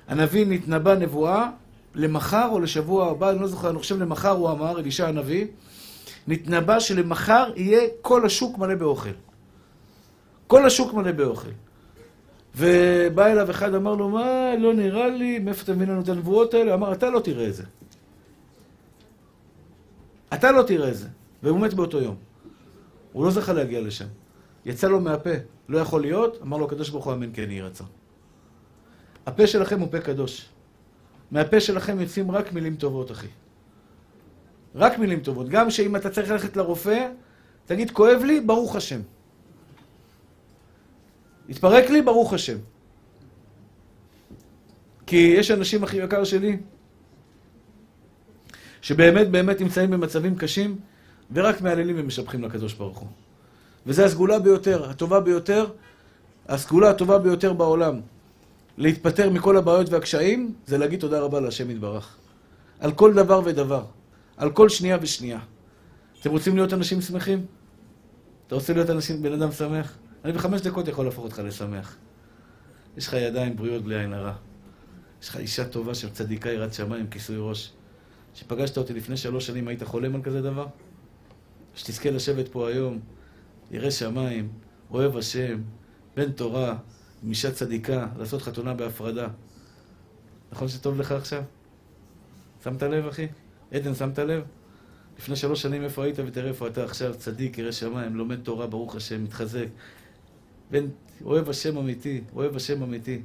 S2: הנביא נתנבא נבואה למחר או לשבוע הבא, אני לא זוכר, אני חושב למחר הוא אמר, אלישע הנביא, נתנבא שלמחר יהיה כל השוק מלא באוכל. כל השוק מלא באוכל. ובא אליו אחד, אמר לו, מה, לא נראה לי, מאיפה אתה מבין לנו את הנבואות האלה? אמר, אתה לא תראה את זה. אתה לא תראה את זה. והוא מת באותו יום. הוא לא זכה להגיע לשם. יצא לו מהפה, לא יכול להיות, אמר לו הקדוש ברוך הוא אמן כן יהי רצון. הפה שלכם הוא פה קדוש. מהפה שלכם יוצאים רק מילים טובות, אחי. רק מילים טובות. גם שאם אתה צריך ללכת לרופא, תגיד, כואב לי, ברוך השם. התפרק לי, ברוך השם. כי יש אנשים, הכי יקר שלי, שבאמת באמת נמצאים במצבים קשים, ורק מהללים ומשבחים לקדוש ברוך הוא. וזו הסגולה ביותר, הטובה ביותר, הסגולה הטובה ביותר בעולם. להתפטר מכל הבעיות והקשיים, זה להגיד תודה רבה להשם יתברך. על כל דבר ודבר. על כל שנייה ושנייה. אתם רוצים להיות אנשים שמחים? אתה רוצה להיות אנשים, בן אדם שמח? אני בחמש דקות יכול להפוך אותך לשמח. יש לך ידיים בריאות בלי עין הרע. יש לך אישה טובה של צדיקה יראת שמיים, כיסוי ראש. כשפגשת אותי לפני שלוש שנים, היית חולם על כזה דבר? שתזכה לשבת פה היום, ירא שמיים, אוהב השם, בן תורה, עם אישה צדיקה, לעשות חתונה בהפרדה. נכון שטוב לך עכשיו? שמת לב, אחי? עדן, שמת לב? לפני שלוש שנים איפה היית ותראה איפה אתה עכשיו, צדיק, ירא שמיים, לומד תורה, ברוך השם, מתחזק. בן, אוהב השם אמיתי, אוהב השם אמיתי.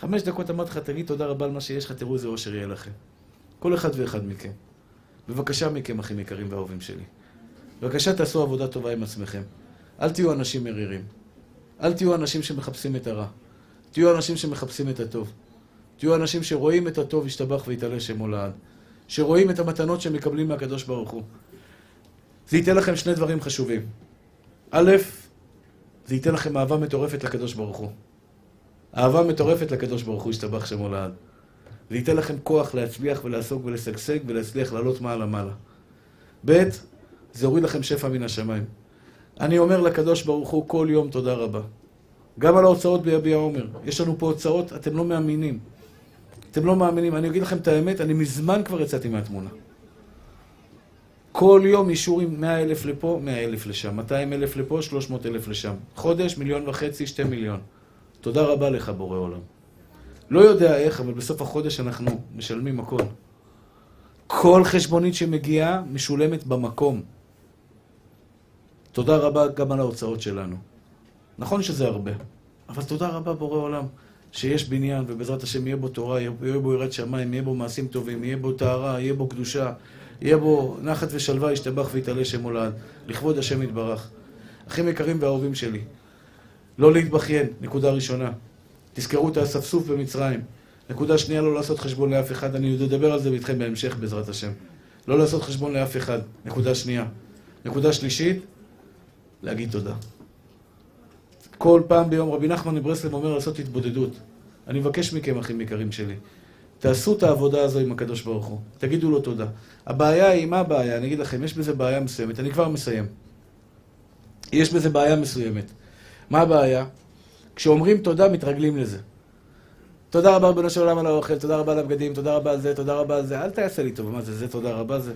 S2: חמש דקות אמרתי לך, תגיד תודה רבה על מה שיש לך, תראו איזה אושר יהיה לכם. כל אחד ואחד מכם. בבקשה מכם, אחים יקרים ואהובים שלי. בבקשה תעשו עבודה טובה עם עצמכם. אל תהיו אנשים מרירים. אל תהיו אנשים שמחפשים את הרע. תהיו אנשים שמחפשים את הטוב. תהיו אנשים שרואים את הטוב ישתבח ויתעלה שמו לעד. שרואים את המתנות שהם מקבלים מהקדוש ברוך הוא. זה ייתן לכם שני דברים חשובים. א', זה ייתן לכם אהבה מטורפת לקדוש ברוך הוא. אהבה מטורפת לקדוש ברוך הוא ישתבח שמו לעד. זה ייתן לכם כוח להצליח ולעסוק ולשגשג ולהצליח לעלות מעלה מעלה. ב', זה יוריד לכם שפע מן השמיים. אני אומר לקדוש ברוך הוא כל יום תודה רבה. גם על ההוצאות ביביע עומר. יש לנו פה הוצאות, אתם לא מאמינים. אתם לא מאמינים. אני אגיד לכם את האמת, אני מזמן כבר יצאתי מהתמונה. כל יום אישורים 100 אלף לפה, 100 אלף לשם, 200 אלף לפה, 300 אלף לשם. חודש, מיליון וחצי, שתי מיליון. תודה רבה לך, בורא עולם. לא יודע איך, אבל בסוף החודש אנחנו משלמים הכל. כל חשבונית שמגיעה משולמת במקום. תודה רבה גם על ההוצאות שלנו. נכון שזה הרבה, אבל תודה רבה בורא עולם, שיש בניין ובעזרת השם יהיה בו תורה, יהיה בו יראת שמיים, יהיה בו מעשים טובים, יהיה בו טהרה, יהיה בו קדושה, יהיה בו נחת ושלווה, ישתבח ויתעלה שם הולד, לכבוד השם יתברך. אחים יקרים ואהובים שלי, לא להתבכיין, נקודה ראשונה. תזכרו את האספסוף במצרים. נקודה שנייה, לא לעשות חשבון לאף אחד. אני עוד אדבר על זה איתכם בהמשך, בעזרת השם. לא לעשות חשבון לאף אחד. נקודה שנייה. נקודה שלישית, להגיד תודה. כל פעם ביום רבי נחמן מברסלב אומר לעשות התבודדות. אני מבקש מכם, אחים יקרים שלי, תעשו את העבודה הזו עם הקדוש ברוך הוא. תגידו לו תודה. הבעיה היא, מה הבעיה? אני אגיד לכם, יש בזה בעיה מסוימת. אני כבר מסיים. יש בזה בעיה מסוימת. מה הבעיה? כשאומרים תודה, מתרגלים לזה. תודה רבה רבנו של עולם על האוכל, תודה רבה על הבגדים, תודה רבה על זה, תודה רבה על זה. אל תעשה לי טוב, מה זה, זה תודה רבה זה?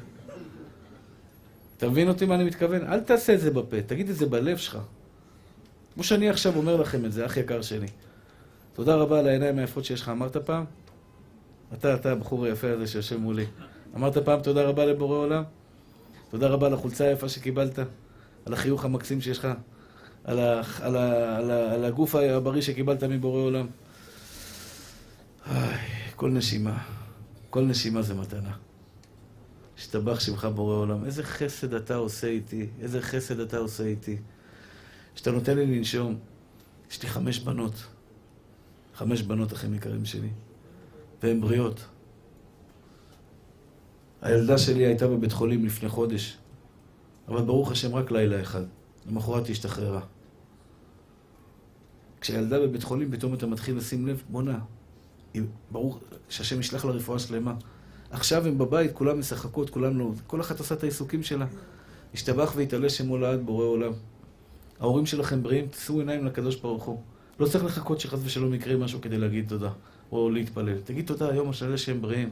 S2: אתה מבין אותי מה אני מתכוון? אל תעשה את זה בפה, תגיד את זה בלב שלך. כמו שאני עכשיו אומר לכם את זה, אח יקר שלי. תודה רבה על העיניים היפות שיש לך. אמרת פעם? אתה, אתה, הבחור היפה הזה שיושב מולי. אמרת פעם תודה רבה לבורא עולם? תודה רבה על החולצה היפה שקיבלת? על החיוך המקסים שיש לך? על, ה, על, על, על הגוף הבריא שקיבלת מבורא עולם? איי, כל נשימה, כל נשימה זה מתנה. השתבח שמך בורא עולם. איזה חסד אתה עושה איתי, איזה חסד אתה עושה איתי. שאתה נותן לי לנשום. יש לי חמש בנות. חמש בנות, אחים יקרים שלי. והן בריאות. הילדה שלי הייתה בבית חולים לפני חודש, אבל ברוך השם רק לילה אחד. למחרת היא השתחררה. כשהילדה בבית חולים, פתאום אתה מתחיל לשים לב, בואנה, ברור שהשם ישלח לה רפואה שלמה. עכשיו הם בבית, כולם משחקות, כולם לא... כל אחת עושה את העיסוקים שלה. ישתבח ויתעלה שמו לעד בורא עולם. ההורים שלכם בריאים, תשאו עיניים לקדוש ברוך הוא. לא צריך לחכות שחס ושלום יקרה משהו כדי להגיד תודה, או להתפלל. תגיד תודה היום השאלה שהם בריאים.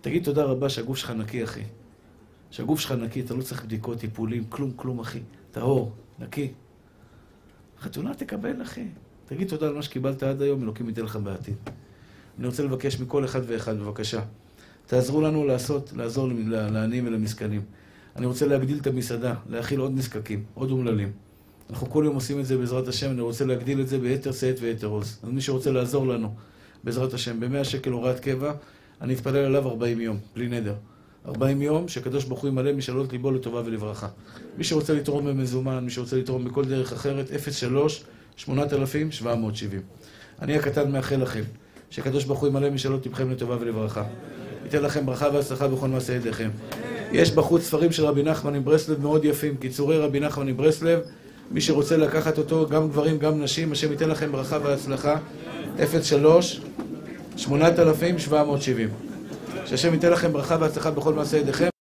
S2: תגיד תודה רבה שהגוף שלך נקי, אחי. שהגוף שלך נקי, אתה לא צריך בדיקות, טיפולים, כלום, כלום, אחי. טהור, נקי. חתונה תקבל, אחי. תגיד תודה על מה שקיבלת עד היום, אלוקים ייתן לך בעתיד. אני רוצה לבקש מכל אחד ואחד, בבקשה. תעזרו לנו לעשות, לעזור לעניים ולמסכנים. אני רוצה להגדיל את המסעדה, להכיל עוד נזקקים, עוד אומללים. אנחנו כל יום עושים את זה בעזרת השם, אני רוצה להגדיל את זה ביתר שאת ויתר עוז. אז מי שרוצה לעזור לנו, בעזרת השם, במאה שקל הוראת קבע, אני אתפלל עליו 40 יום, בלי נדר. 40 יום, שקדוש ברוך הוא ימלא משאלות ליבו לטובה ולברכה. מי שרוצה לתרום במזומן, מי שרוצה לתרום בכל דרך אחרת, 03 8770. אני הקטן מאחל לכם, שקדוש ברוך הוא ימלא משאלות לבכם לטובה ולברכה. ייתן לכם ברכה והצלחה בכל מעשה ידיכם. יש בחוץ ספרים של רבי נחמן עם ברסלב מאוד יפים, קיצורי רבי נחמן עם ברסלב. מי שרוצה לקחת אותו, גם גברים, גם נשים, השם ייתן לכם ברכה והצלחה. 03 8770. שהשם ייתן לכם ברכה והצלחה בכל מעשה ידיכם.